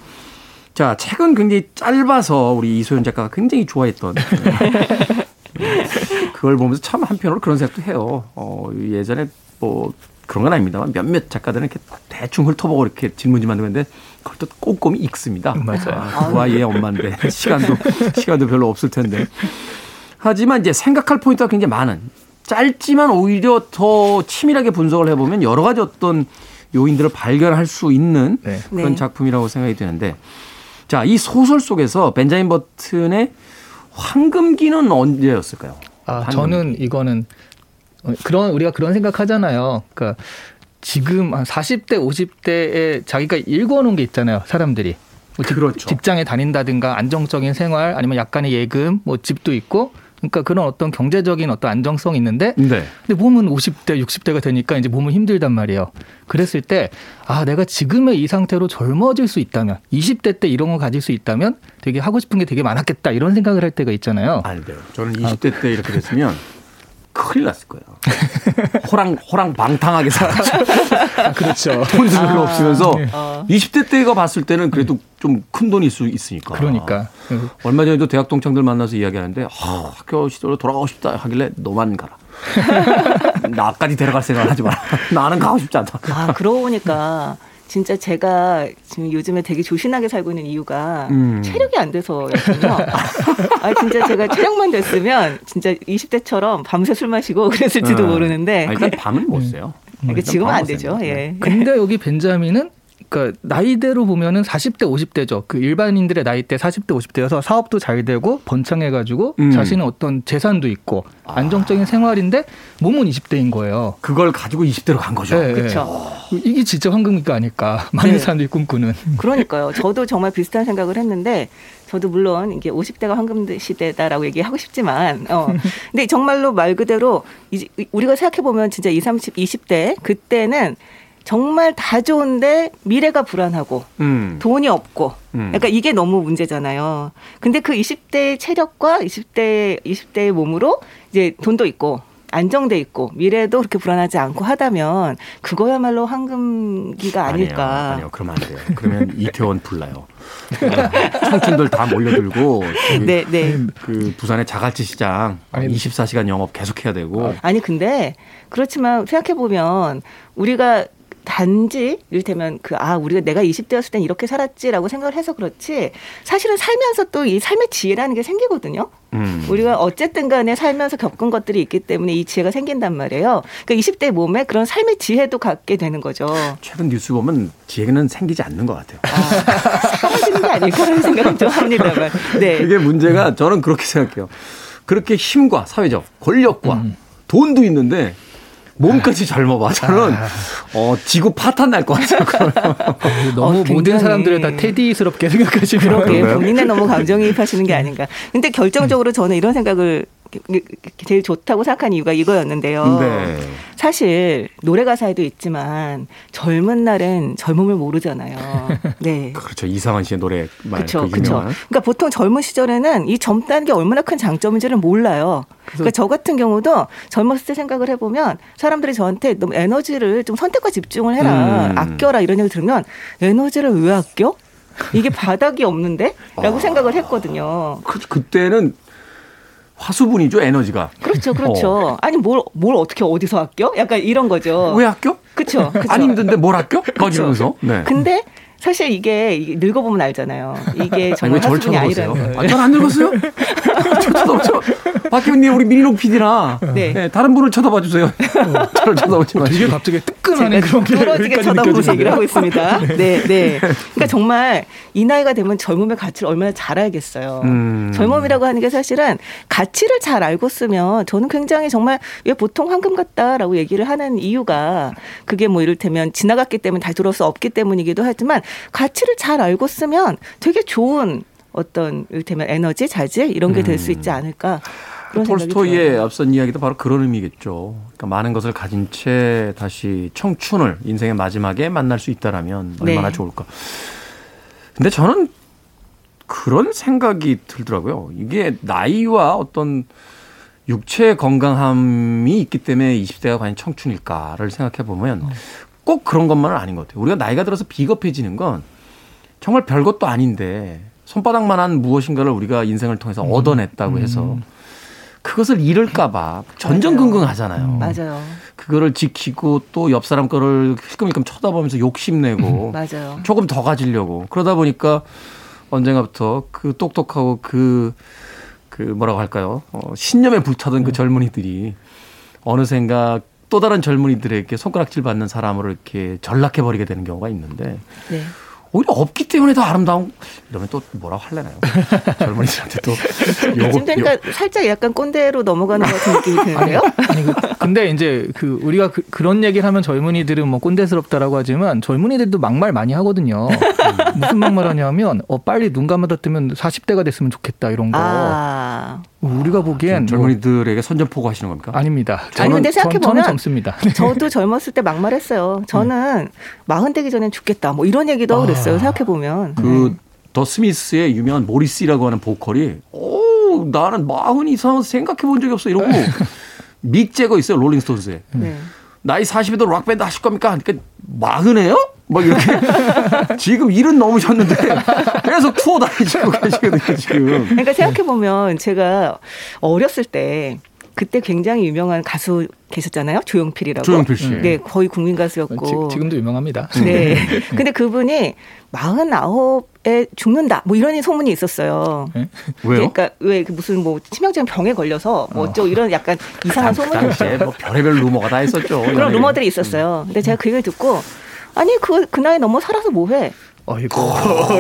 자, 책은 굉장히 짧아서 우리 이소연 작가가 굉장히 좋아했던 네. <laughs> 그걸 보면서 참 한편으로 그런 생각도 해요. 어, 예전에 뭐 그런 건 아닙니다만 몇몇 작가들은 이렇게 대충 훑어보고 이렇게 질문지 만드는데 그걸 또 꼼꼼히 읽습니다. 맞아요. 아, 얘 엄마인데 <laughs> 시간도 시간도 별로 없을 텐데. 하지만 이제 생각할 포인트가 굉장히 많은 짧지만 오히려 더 치밀하게 분석을 해보면 여러 가지 어떤 요인들을 발견할 수 있는 네. 그런 네. 작품이라고 생각이 드는데 자, 이 소설 속에서 벤자민 버튼의 황금기는 언제였을까요? 아, 황금기. 저는 이거는 어, 그런 우리가 그런 생각하잖아요. 그러니까 지금 한 40대, 50대에 자기가 읽어놓은 게 있잖아요. 사람들이. 뭐 직- 그렇죠. 직장에 다닌다든가 안정적인 생활 아니면 약간의 예금, 뭐 집도 있고. 그러니까 그런 어떤 경제적인 어떤 안정성이 있는데 네. 근데 몸은 50대, 60대가 되니까 이제 몸은 힘들단 말이에요. 그랬을 때, 아, 내가 지금의 이 상태로 젊어질 수 있다면, 20대 때 이런 거 가질 수 있다면 되게 하고 싶은 게 되게 많았겠다. 이런 생각을 할 때가 있잖아요. 안 돼요. 저는 20대 때 이렇게 됐으면 큰일 났을 거예요. <laughs> 호랑, 호랑 방탕하게 살았죠. <laughs> 그렇죠. 돈도 별로 없으면서 어. 20대 때가 봤을 때는 그래도 좀 큰 돈일 수 있으니까. 그러니까. 얼마 전에도 대학 동창들 만나서 이야기하는데 아, 학교 시절로 돌아가고 싶다 하길래 너만 가라. <laughs> 나까지 데려갈 생각 하지 마라. 나는 가고 싶지 않다. 아 그러고 보니까 진짜 제가 지금 요즘에 되게 조신하게 살고 있는 이유가 음. 체력이 안 돼서였군요. <laughs> 아 진짜 제가 체력만 됐으면 진짜 20대처럼 밤새 술 마시고 그랬을지도 어. 모르는데 아니, 일단 밤은 못 써요. 그러니까 지금은 안 되죠. 예. 근데 여기 벤자민은 그러니까 나이대로 보면은 40대, 50대죠. 그 일반인들의 나이대 40대, 50대여서 사업도 잘 되고 번창해 가지고 음. 자신의 어떤 재산도 있고 안정적인 생활인데 몸은 20대인 거예요. 그걸 가지고 20대로 간 거죠. 네, 그렇죠. 네. 이게 진짜 황금기가 아닐까. <laughs> 많은 네. 사람들이 꿈꾸는. 그러니까요. 저도 정말 비슷한 생각을 했는데 저도 물론 이게 50대가 황금 시대다라고 얘기하고 싶지만 어. <laughs> 근데 정말로 말 그대로 이제 우리가 생각해 보면 진짜 20, 30, 20대 그때는 정말 다 좋은데 미래가 불안하고 음. 돈이 없고 음. 약간 이게 너무 문제잖아요. 근데 그 20대 체력과 20대 20대의 몸으로 이제 돈도 있고 안정돼 있고 미래도 그렇게 불안하지 않고 하다면 그거야말로 황금기가 아닐까. 아니요, 아니요. 그러면 안 돼요. 그러면 이태원 불나요. 청춘들 다 몰려들고 <laughs> 네, 네. 그 부산의 자갈치 시장 아니, 24시간 영업 계속해야 되고 아니 근데 그렇지만 생각해 보면 우리가 단지 이를테면 그 아 우리가 내가 20대였을 땐 이렇게 살았지라고 생각을 해서 그렇지 사실은 살면서 또 이 삶의 지혜라는 게 생기거든요. 음. 우리가 어쨌든 간에 살면서 겪은 것들이 있기 때문에 이 지혜가 생긴단 말이에요. 그러니까 20대 몸에 그런 삶의 지혜도 갖게 되는 거죠. 최근 뉴스 보면 지혜는 생기지 않는 것 같아요. 사라지는 게 아닐까라는 생각은 좀 합니다만. 네. 이게 문제가 저는 그렇게 생각해요. 그렇게 힘과 사회적 권력과 음. 돈도 있는데 몸까지 젊어봐. 저는 어, 지구 파탄 날 것 같아요. <laughs> 너무 어, 모든 사람들을 다 테디스럽게 생각하시면 그러게? 본인의 너무 감정이입하시는 게 아닌가. 근데 결정적으로 저는 이런 생각을 제일 좋다고 생각한 이유가 이거였는데요. 네. 사실 노래 가사에도 있지만 젊은 날엔 젊음을 모르잖아요. <laughs> 네. 그렇죠. 이상한 씨의 노래 말 그렇죠. 그 그렇죠. 그러니까 보통 젊은 시절에는 이 젊다는 게 얼마나 큰 장점인지를 몰라요. 그러니까 저 같은 경우도 젊었을 때 생각을 해보면 사람들이 저한테 너무 에너지를 좀 선택과 집중을 해라, 음. 아껴라 이런 얘기 들으면 에너지를 왜 아껴? 이게 바닥이 없는데? 라고 아. 생각을 했거든요. 그, 그때는 화수분이죠, 에너지가. 그렇죠, 그렇죠. 어. 아니, 뭘, 뭘 어떻게 어디서 아껴? 약간 이런 거죠. 왜 아껴? 그쵸. 안 힘든데 뭘 아껴? 거지면서. 네. 근데 사실 이게 늙어보면 알잖아요. 이게 <laughs> 정말 아니, 화수분이 아니라는 걸. 아, 전안 늙었어요? <laughs> 저, 박희훈님 우리 민희록 PD나 네. 네, 다른 분을 쳐다봐 주세요. 저를 쳐다보지 마시고. 되게 갑자기 뜨끈하네 그런 게 떨어지게 쳐다보면서 얘기를 하고 있습니다. 네, 네. 그러니까 정말 이 나이가 되면 젊음의 가치를 얼마나 잘 알겠어요. 음. 젊음이라고 하는 게 사실은 가치를 잘 알고 쓰면 저는 굉장히 정말 왜 보통 황금 같다라고 얘기를 하는 이유가 그게 뭐 이를테면 지나갔기 때문에 다시 돌아올 수 없기 때문이기도 하지만 가치를 잘 알고 쓰면 되게 좋은 어떤 이를테면 에너지, 자질 이런 게 될 수 있지 음. 않을까. 톨스토이의 앞선 이야기도 바로 그런 의미겠죠. 그러니까 많은 것을 가진 채 다시 청춘을 인생의 마지막에 만날 수 있다라면 얼마나 네. 좋을까. 근데 저는 그런 생각이 들더라고요. 이게 나이와 어떤 육체 건강함이 있기 때문에 20대가 과연 청춘일까를 생각해 보면 어. 꼭 그런 것만은 아닌 것 같아요. 우리가 나이가 들어서 비겁해지는 건 정말 별것도 아닌데 손바닥만한 무엇인가를 우리가 인생을 통해서 음. 얻어냈다고 해서 음. 그것을 잃을까봐 전전긍긍하잖아요. 음. 맞아요. 그거를 지키고 또 옆 사람 거를 힐끔힐끔 쳐다보면서 욕심내고 맞아요. 조금 더 가지려고 그러다 보니까 언젠가부터 그 똑똑하고 그, 그 뭐라고 할까요? 어, 신념에 불타던 그 음. 젊은이들이 어느샌가 또 다른 젊은이들에게 손가락질 받는 사람으로 이렇게 전락해 버리게 되는 경우가 있는데 네. 오히려 없기 때문에 더 아름다운 이러면 또 뭐라고 할래나요? 젊은이들한테 또 <laughs> 요거 그러니까 살짝 약간 꼰대로 넘어가는 것 같은 느낌이 드는데요. 아니, 그, 근데 이제 그 우리가 그, 런 얘기를 하면 젊은이들은 뭐 꼰대스럽다라고 하지만 젊은이들도 막말 많이 하거든요. 무슨 막말하냐면 어 빨리 눈 감아다 뜨면 40대가 됐으면 좋겠다 이런 거. 아. 우리가 보기엔 젊은이들에게 뭐 선전포고 하시는 겁니까? 아닙니다. 저는, 아니 근데 생각해 보면 젊습니다. <laughs> 저도 젊었을 때 막말했어요. 저는 마흔 되기 전엔 죽겠다. 뭐 이런 얘기도 하고 그랬어요. 아, 생각해 보면. 그더 네. 스미스의 유명한 모리스라고 하는 보컬이 오 나는 마흔 이상 생각해 본 적이 없어 이러고 <laughs> 믹 제거 있어요 롤링스톤스에. 네. 나이 40에도 락밴드 하실 겁니까? 그러니까 마흔에요? 막 이렇게 <laughs> 지금 일은 넘으셨는데 계속 투어 다니시고 <laughs> 계시거든요 지금. 그러니까 생각해 보면 제가 어렸을 때 그때 굉장히 유명한 가수 계셨잖아요. 조용필이라고. 조용필 씨. 네, 거의 국민 가수였고. 지, 금도 유명합니다. 네. <laughs> 근데 그분이 49에 죽는다. 뭐 이런 소문이 있었어요. 네? 왜요? 그러니까 왜그 무슨 뭐 치명적인 병에 걸려서 뭐 어쩌고 어. 이런 약간 이상한 그 소문이 있었어요. 뭐 별의별 루머가 다 있었죠. 그런 루머들이 있었어요. 근데 제가 그 얘기를 듣고 아니 그, 그 나이 넘어 살아서 뭐 해? 아이고.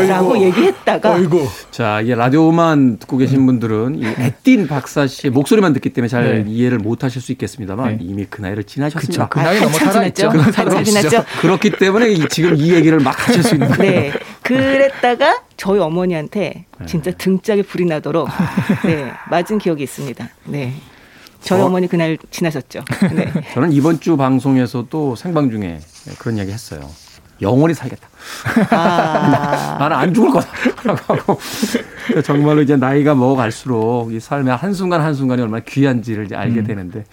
라고 얘기했다가. 아이고. 자, 이게 라디오만 듣고 계신 분들은 이 에딘 박사 씨의 목소리만 듣기 때문에 잘 네. 이해를 못 하실 수 있겠습니다만 네. 이미 그 나이를 지나셨습니다. 그 나이 넘어 살았죠. 한참 지났죠. 그렇기 때문에 지금 이 얘기를 막 하실 수 있는 거예요. 네. 그랬다가 저희 어머니한테 네. 진짜 등짝에 불이 나도록 네, 맞은 기억이 있습니다. 네. 저희 어, 머니 그날 지나셨죠. 네. 저는 이번 주 방송에서도 생방 중에 그런 이야기 했어요. 영원히 살겠다. 아. <laughs> 나는 안 죽을 거다라고 하고 <laughs> 정말로 이제 나이가 먹어갈수록 이 삶의 한 순간 한 순간이 얼마나 귀한지를 이제 알게 음. 되는데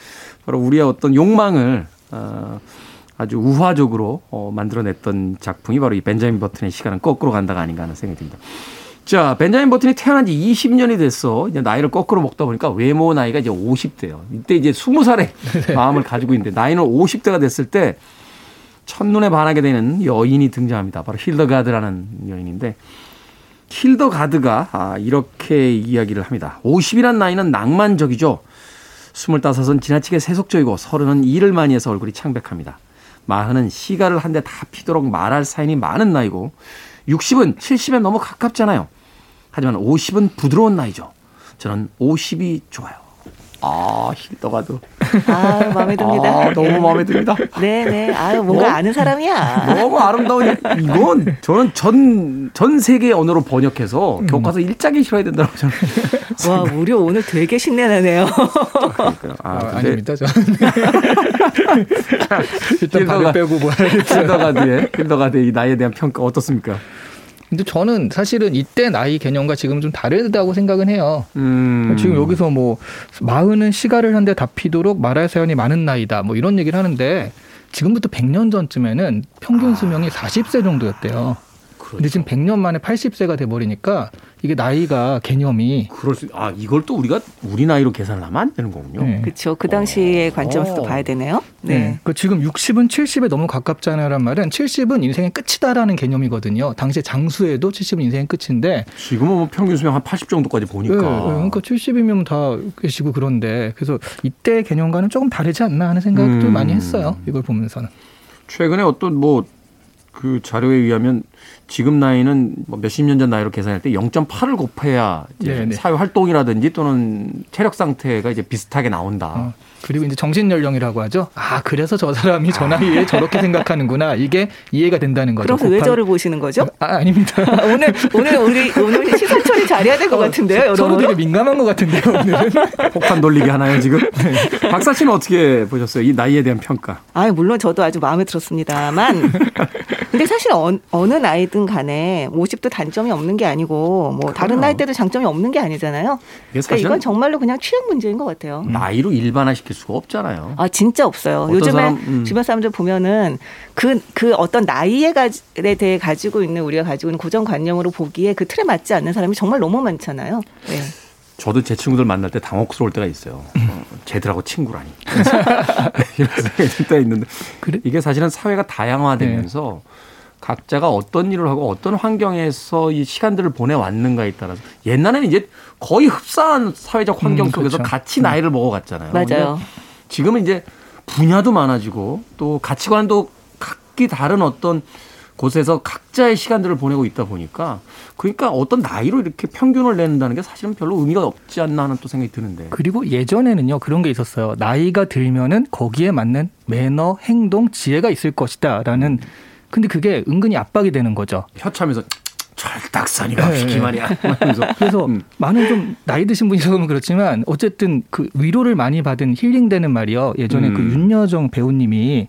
바로 우리의 어떤 욕망을 어, 아주 우화적으로 어, 만들어냈던 작품이 바로 이 벤자민 버튼의 시간은 거꾸로 간다가 아닌가 하는 생각이 듭니다. 자, 벤자민 버튼이 태어난 지 20년이 됐어. 이제 나이를 거꾸로 먹다 보니까 외모 나이가 이제 50대예요. 이때 이제 20살의 마음을 가지고 있는데 나이는 50대가 됐을 때 첫눈에 반하게 되는 여인이 등장합니다. 바로 힐더가드라는 여인인데 힐더가드가 아, 이렇게 이야기를 합니다. 50이란 나이는 낭만적이죠. 25은 지나치게 세속적이고 30은 일을 많이 해서 얼굴이 창백합니다. 마흔은 시가를 한 대 다 피도록 말할 사연이 많은 나이고 60은 70에 너무 가깝잖아요. 하지만 50은 부드러운 나이죠. 저는 50이 좋아요. 아, 힐더가드. 아, 마음에 듭니다. 아, 너무 마음에 듭니다. 네, 네. 아유, 뭔가 뭐, 아는 사람이야. 너무 아름다운, 이건 저는 전, 전 세계 언어로 번역해서 음. 교과서 일장에 실어야 된다고 저는. <laughs> 와, 무려 오늘 되게 신나네요. 아, 아 아닙니다, 저는. <laughs> 일단 발을 빼고 뭐 힐더가드의, 힐더가드의 나이에 대한 평가 어떻습니까? 근데 저는 사실은 이때 나이 개념과 지금 좀 다르다고 생각은 해요. 음. 지금 여기서 뭐 마흔은 시가를 한데 답히도록 말할 사연이 많은 나이다. 뭐 이런 얘기를 하는데 지금부터 100년 전쯤에는 평균 수명이 아. 40세 정도였대요. 그렇죠. 근데 지금 100년 만에 80세가 돼 버리니까 이게 나이가 개념이 그럴 수 아 이걸 또 우리가 우리 나이로 계산을 하면 안 되는 거군요. 네. 그렇죠. 그 당시의 어. 관점에서 봐야 되네요. 네. 네. 그 지금 60은 70에 너무 가깝잖아요란 말은 70은 인생의 끝이다라는 개념이거든요. 당시 장수에도 70은 인생의 끝인데 지금은 뭐 평균 수명 한 80 정도까지 보니까. 네, 그러니까 70이면 다 계시고 그런데 그래서 이때 개념과는 조금 다르지 않나 하는 생각도 음. 많이 했어요. 이걸 보면서는. 최근에 어떤 뭐 그 자료에 의하면 지금 나이는 뭐 몇십 년 전 나이로 계산할 때 0.8을 곱해야 이제 사회 활동이라든지 또는 체력 상태가 이제 비슷하게 나온다. 어. 그리고 이제 정신 연령이라고 하죠. 아 그래서 저 사람이 저 나이에 저렇게 생각하는구나. 이게 이해가 된다는 거죠. 그래서 왜 저를 보시는 거죠? 아 아닙니다. 오늘 오늘 우리 오늘 시선 처리 잘해야 될 것 같은데요, 여러분. 서로 되게 민감한 것 같은데요, 오늘은. <laughs> 폭탄 돌리기 하나요 지금? 네. 박사 씨는 어떻게 보셨어요? 이 나이에 대한 평가? 아 물론 저도 아주 마음에 들었습니다만, 근데 사실 어, 어느 나이든 간에 50도 단점이 없는 게 아니고 뭐 다른 나이 때도 장점이 없는 게 아니잖아요. 그러니까 이건 정말로 그냥 취향 문제인 것 같아요. 나이로 일반화시 켜 시킬 수가 없잖아요. 아 진짜 없어요. 요즘에 사람, 음. 주변 사람들 보면은 그그 그 어떤 나이에 대해 가지고 있는 우리가 가지고 있는 고정관념으로 보기에 그 틀에 맞지 않는 사람이 정말 너무 많잖아요. 네. 저도 제 친구들 만날 때 당혹스러울 때가 있어요. 어, 쟤들하고 친구라니. <laughs> <laughs> 이런 생각이 들 때가 있는데 그래? 이게 사실은 사회가 다양화되면서 네. 각자가 어떤 일을 하고 어떤 환경에서 이 시간들을 보내왔는가에 따라서 옛날에는 이제 거의 흡사한 사회적 환경 음, 속에서 그렇죠. 같이 나이를 먹어갔잖아요. 맞아요. 지금은 이제 분야도 많아지고 또 가치관도 각기 다른 어떤 곳에서 각자의 시간들을 보내고 있다 보니까 그러니까 어떤 나이로 이렇게 평균을 내는다는 게 사실은 별로 의미가 없지 않나 하는 또 생각이 드는데. 그리고 예전에는요 그런 게 있었어요. 나이가 들면은 거기에 맞는 매너, 행동, 지혜가 있을 것이다라는 근데 그게 은근히 압박이 되는 거죠. 혀차면서 철딱선이가 네. 비키 말이야. 그래서 음. 많은 좀 나이 드신 분이라서 그러면 그렇지만 어쨌든 그 위로를 많이 받은 힐링되는 말이요. 예전에 그 음. 그 윤여정 배우님이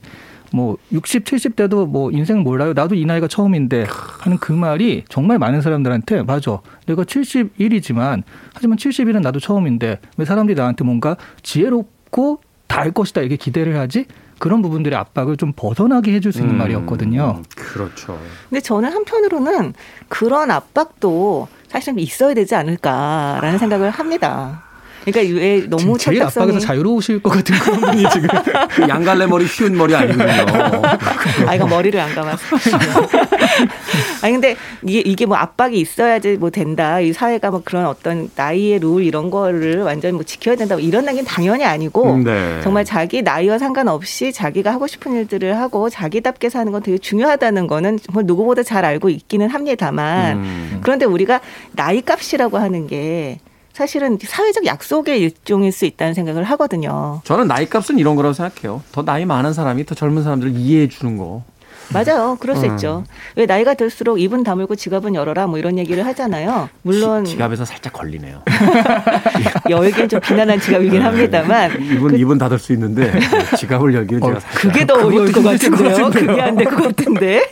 뭐 60, 70대도 뭐 인생 몰라요. 나도 이 나이가 처음인데 하는 그 말이 정말 많은 사람들한테 맞아. 내가 71이지만 하지만 70일은 나도 처음인데 왜 사람들이 나한테 뭔가 지혜롭고 다 알 것이다 이게 기대를 하지? 그런 부분들의 압박을 좀 벗어나게 해줄 수 있는 음, 말이었거든요. 그렇죠. 근데 저는 한편으로는 그런 압박도 사실은 있어야 되지 않을까라는 생각을 합니다. 그러니까 왜 너무 제일 압박에서 자유로우실 것 같은 그런 분이 지금 <laughs> 양갈래 머리 쉬운 머리 아니거든요. <laughs> 아 이거 머리를 안 감아서. <laughs> 아니 근데 이게 이게 뭐 압박이 있어야지 뭐 된다. 이 사회가 뭐 그런 어떤 나이의 룰 이런 거를 완전히 뭐 지켜야 된다. 뭐 이런 얘기는 당연히 아니고 음, 네. 정말 자기 나이와 상관없이 자기가 하고 싶은 일들을 하고 자기답게 사는 건 되게 중요하다는 거는 정말 누구보다 잘 알고 있기는 합니다만 음. 그런데 우리가 나이 값이라고 하는 게 사실은 사회적 약속의 일종일 수 있다는 생각을 하거든요. 저는 나이 값은 이런 거라고 생각해요. 더 나이 많은 사람이 더 젊은 사람들을 이해해 주는 거. 맞아요. 그럴 수 음. 있죠. 왜 나이가 들수록 입은 다물고 지갑은 열어라 뭐 이런 얘기를 하잖아요. 물론 지, 갑에서 살짝 걸리네요. <laughs> 열긴 좀 비난한 지갑이긴 네. 합니다만 입은 그, 입은 닫을 수 있는데 지갑을 열기는 어, 제가 살짝 그게 더 어려울 것 같은데요. 그게 안 될 것 같은데.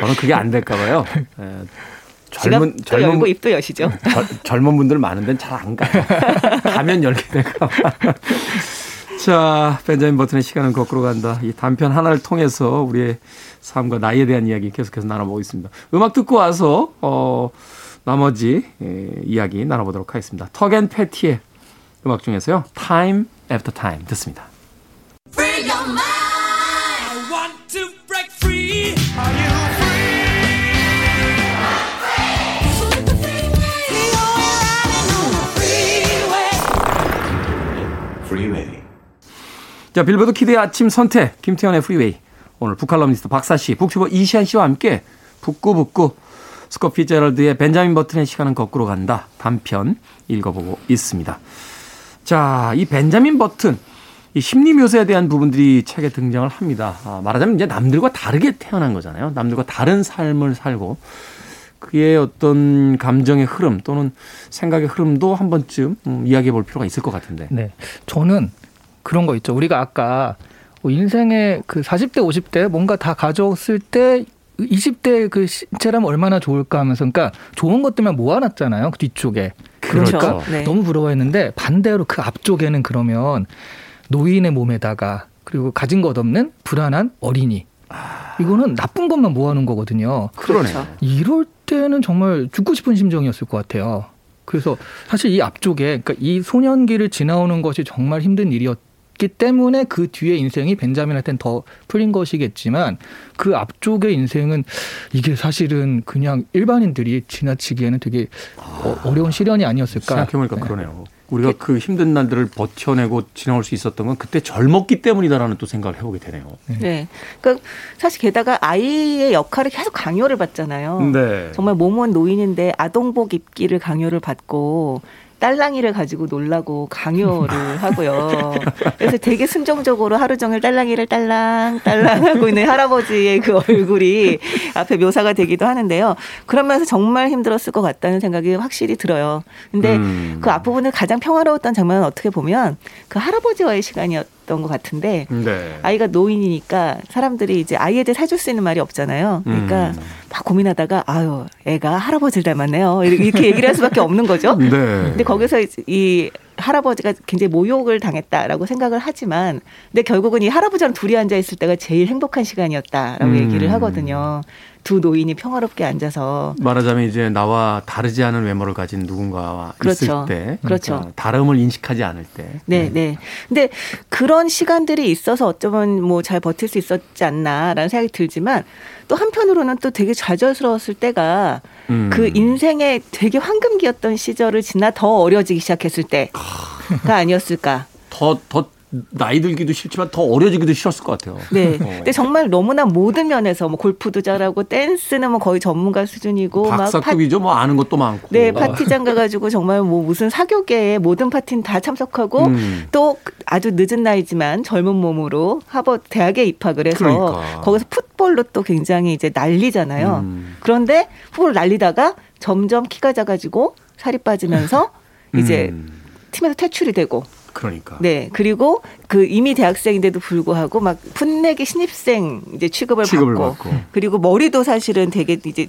저는 그게 안 될까 봐요. 네. <laughs> 젊은 젊은 열고 입도 여시죠. <laughs> 저, 젊은 분들 많은 데는 잘 안 가요. <laughs> 가면 열게 될까 봐. <laughs> 자, 벤자민 버튼의 시간은 거꾸로 간다. 이 단편 하나를 통해서 우리의 삶과 나이에 대한 이야기 계속해서 나눠보고 있습니다. 음악 듣고 와서 어 나머지 예, 이야기 나눠보도록 하겠습니다. 턱앤 패티의 음악 중에서요. Time After Time 듣습니다. 자, 빌보드 Kid의 아침 선택, 김태훈의 Freeway. 오늘 book 칼럼니스트 박사 씨, BookTuber 이시안 씨와 함께 북구북구 스콧 피츠제럴드의 벤자민 버튼의 시간은 거꾸로 간다. 단편 읽어보고 있습니다. 자, 이 벤자민 버튼 이 심리 묘사에 대한 부분들이 책에 등장을 합니다. 아, 말하자면 이제 남들과 다르게 태어난 거잖아요. 남들과 다른 삶을 살고 그의 어떤 감정의 흐름 또는 생각의 흐름도 한 번쯤 음, 이야기해 볼 필요가 있을 것 같은데. 네. 저는 그런 거 있죠. 우리가 아까 뭐 인생의 그 40대, 50대 뭔가 다 가져왔을 때 20대 그 신체라면 얼마나 좋을까 하면서 그러니까 좋은 것들만 모아놨잖아요. 그 뒤쪽에. 그러니까 그렇죠. 네. 너무 부러워했는데 반대로 그 앞쪽에는 그러면 노인의 몸에다가 그리고 가진 것 없는 불안한 어린이. 이거는 나쁜 것만 모아놓은 거거든요. 그러네요. 그렇죠. 이럴 때는 정말 죽고 싶은 심정이었을 것 같아요. 그래서 사실 이 앞쪽에 그러니까 이 소년기를 지나오는 것이 정말 힘든 일이었 기 때문에 그 뒤에 인생이 벤자민한테는 더 풀린 것이겠지만 그 앞쪽의 인생은 이게 사실은 그냥 일반인들이 지나치기에는 되게 어, 어려운 시련이 아니었을까. 생각해보니까 네. 그러네요. 우리가 그 힘든 날들을 버텨내고 지나올 수 있었던 건 그때 젊었기 때문이다라는 또 생각을 해보게 되네요. 네. 그러니까 사실 게다가 아이의 역할을 계속 강요를 받잖아요. 네. 정말 몸은 노인인데 아동복 입기를 강요를 받고 딸랑이를 가지고 놀라고 강요를 <laughs> 하고요. 그래서 되게 순정적으로 하루 종일 딸랑이를 딸랑 딸랑 하고 있는 할아버지의 그 얼굴이 앞에 묘사가 되기도 하는데요. 그러면서 정말 힘들었을 것 같다는 생각이 확실히 들어요. 근데 음. 그 앞부분을 가장 평화로웠던 장면은 어떻게 보면 그 할아버지와의 시간이었 던 것 같은데 네. 아이가 노인이니까 사람들이 이제 아이에 대해 사줄 수 있는 말이 없잖아요. 그러니까 음. 막 고민하다가 아유 애가 할아버지를 닮았네요. 이렇게 얘기를 할 수밖에 없는 거죠. <laughs> 네. 근데 거기서 이 할아버지가 굉장히 모욕을 당했다라고 생각을 하지만 근데 결국은 이 할아버지랑 둘이 앉아 있을 때가 제일 행복한 시간이었다라고 음. 얘기를 하거든요. 두 노인이 평화롭게 앉아서 말하자면 이제 나와 다르지 않은 외모를 가진 누군가와 그렇죠. 있을 때, 그렇죠. 그러니까 다름을 인식하지 않을 때, 네, 네. 근데 그런 시간들이 있어서 어쩌면 뭐 잘 버틸 수 있었지 않나라는 생각이 들지만 또 한편으로는 또 되게 좌절스러웠을 때가 음. 그 인생의 되게 황금기였던 시절을 지나 더 어려지기 시작했을 때가 아니었을까. 더, 더 나이 들기도 싫지만 더 어려지기도 싫었을 것 같아요. 네. 어. 근데 정말 너무나 모든 면에서 뭐 골프도 잘하고 댄스는 뭐 거의 전문가 수준이고 막 파, 박사급이죠. 뭐 아는 것도 많고. 네, 파티장 가가지고 정말 뭐 무슨 사교계의 모든 파티는 다 참석하고 음. 또 아주 늦은 나이지만 젊은 몸으로 하버드 대학에 입학을 해서 그러니까. 거기서 풋볼로 또 굉장히 이제 난리잖아요. 음. 그런데 풋볼 날리다가 점점 키가 작아지고 살이 빠지면서 이제 음. 팀에서 퇴출이 되고 그러니까. 네 그리고 그 이미 대학생인데도 불구하고 막 풋내기 신입생 이제 취급을, 취급을 받고, 받고. 그리고 머리도 사실은 되게 이제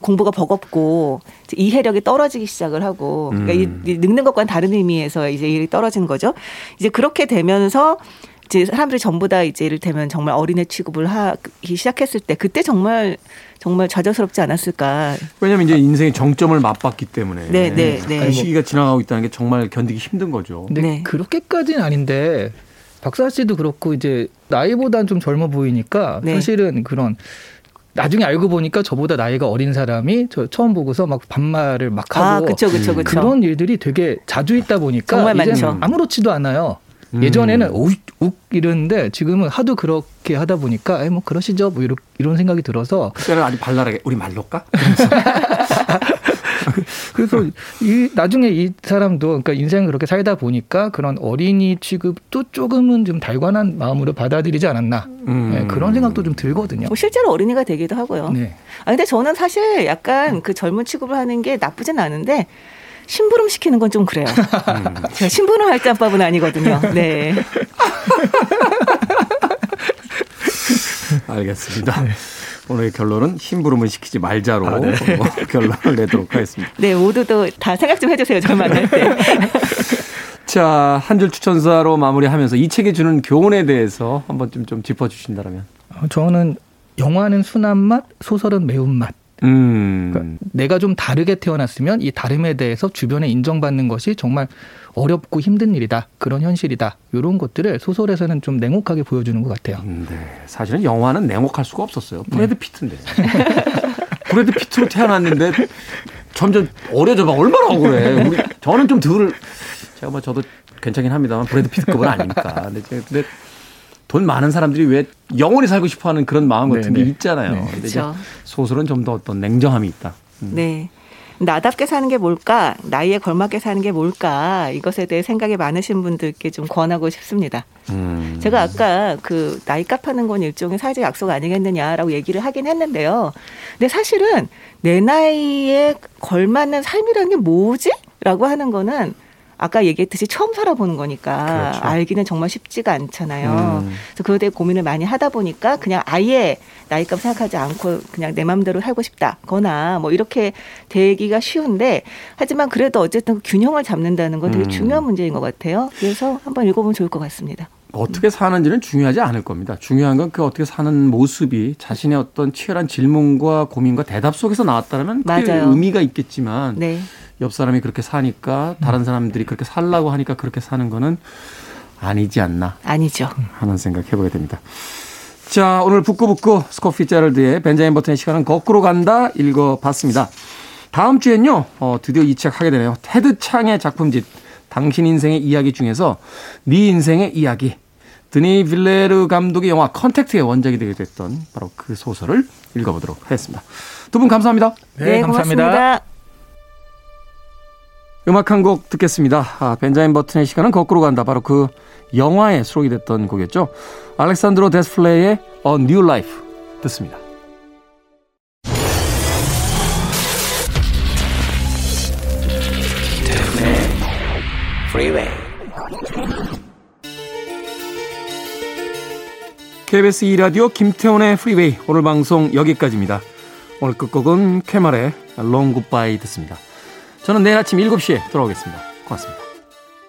공부가 버겁고 이해력이 떨어지기 시작을 하고 그러니까 음. 이, 이 늙는 것과는 다른 의미에서 이제 이해력이 떨어지는 거죠. 이제 그렇게 되면서 이제 사람들이 전부 다 이제 이를테면 정말 어린애 취급을 하기 시작했을 때 그때 정말 정말 좌절스럽지 않았을까. 왜냐하면 이제 인생의 정점을 맛봤기 때문에 네, 네, 네. 그 시기가 지나가고 있다는 게 정말 견디기 힘든 거죠. 네. 그렇게까지는 아닌데 박사 씨도 그렇고 이제 나이보단 좀 젊어 보이니까 네. 사실은 그런 나중에 알고 보니까 저보다 나이가 어린 사람이 저 처음 보고서 막 반말을 막 하고 아, 그쵸, 그쵸, 그쵸. 그런 일들이 되게 자주 있다 보니까 정말 이제는 많죠. 아무렇지도 않아요. 음. 예전에는 욱, 욱 이러는데 지금은 하도 그렇게 하다 보니까 에뭐 그러시죠 뭐 이런 이런 생각이 들어서 그때는 아주 발랄하게 우리 말로까? <laughs> 그래서 이 나중에 이 사람도 그러니까 인생을 그렇게 살다 보니까 그런 어린이 취급도 조금은 좀 달관한 마음으로 받아들이지 않았나 음. 네, 그런 생각도 좀 들거든요. 뭐 실제로 어린이가 되기도 하고요. 네. 아 근데 저는 사실 약간 그 젊은 취급을 하는 게 나쁘진 않은데 심부름 시키는 건 좀 그래요. 제가 심부름 할 짬밥은 아니거든요. 네. <laughs> 알겠습니다. 오늘의 결론은 심부름을 시키지 말자로 어, <laughs> 결론을 내도록 하겠습니다. 네, 모두도 다 생각 좀 해주세요. 저 만날 때. 자, 한 줄 추천사로 마무리하면서 이 책이 주는 교훈에 대해서 한번 좀, 좀 짚어주신다면. 어, 저는 영화는 순한 맛, 소설은 매운 맛. 음. 그러니까 내가 좀 다르게 태어났으면 이 다름에 대해서 주변에 인정받는 것이 정말 어렵고 힘든 일이다. 그런 현실이다. 이런 것들을 소설에서는 좀 냉혹하게 보여주는 것 같아요. 네. 사실은 영화는 냉혹할 수가 없었어요. 브래드 피트인데. <laughs> 브래드 피트로 태어났는데 점점 어려져 봐. 얼마나 억울해. 우리, 저는 좀 덜, 제가 뭐 저도 괜찮긴 합니다만 브래드 피트급은 아니니까. 근데 돈 많은 사람들이 왜 영원히 살고 싶어 하는 그런 마음 같은 네, 게 네. 있잖아요. 네. 근데 그렇죠. 소설은 좀 더 어떤 냉정함이 있다. 음. 네. 나답게 사는 게 뭘까? 나이에 걸맞게 사는 게 뭘까? 이것에 대해 생각이 많으신 분들께 좀 권하고 싶습니다. 음. 제가 아까 그 나이 값하는 건 일종의 사회적 약속 아니겠느냐라고 얘기를 하긴 했는데요. 근데 사실은 내 나이에 걸맞는 삶이라는 게 뭐지? 라고 하는 거는 아까 얘기했듯이 처음 살아보는 거니까 그렇죠. 알기는 정말 쉽지가 않잖아요. 음. 그래서 그거에 대해 고민을 많이 하다 보니까 그냥 아예 나이값 생각하지 않고 그냥 내 마음대로 살고 싶다거나 뭐 이렇게 되기가 쉬운데 하지만 그래도 어쨌든 그 균형을 잡는다는 건 되게 음. 중요한 문제인 것 같아요. 그래서 한번 읽어보면 좋을 것 같습니다. 어떻게 사는지는 중요하지 않을 겁니다. 중요한 건 그 어떻게 사는 모습이 자신의 어떤 치열한 질문과 고민과 대답 속에서 나왔다면 그게 의미가 있겠지만 네. 옆 사람이 그렇게 사니까 다른 사람들이 그렇게 살라고 하니까 그렇게 사는 거는 아니지 않나. 아니죠. 하는 생각 해보게 됩니다. 자, 오늘 북구북구 스코피 제럴드의 벤자민 버튼의 시간은 거꾸로 간다 읽어봤습니다. 다음 주엔요, 어, 드디어 이 책 하게 되네요. 테드 창의 작품집, 당신 인생의 이야기 중에서 네 인생의 이야기. 드니 빌뇌브 감독의 영화 컨택트의 원작이 되게 됐던 바로 그 소설을 읽어보도록 하겠습니다. 두 분 감사합니다. 네, 네 감사합니다. 고맙습니다. 음악 한 곡 듣겠습니다. 아, 벤자민 버튼의 시간은 거꾸로 간다. 바로 그 영화에 수록이 됐던 곡이었죠. 알렉산드로 데스플레이의 A New Life 듣습니다. KBS 2라디오 김태훈의 프리웨이 오늘 방송 여기까지입니다. 오늘 끝곡은 Camel의 Long Goodbye 듣습니다. 저는 내일 아침 7시에 돌아오겠습니다. 고맙습니다.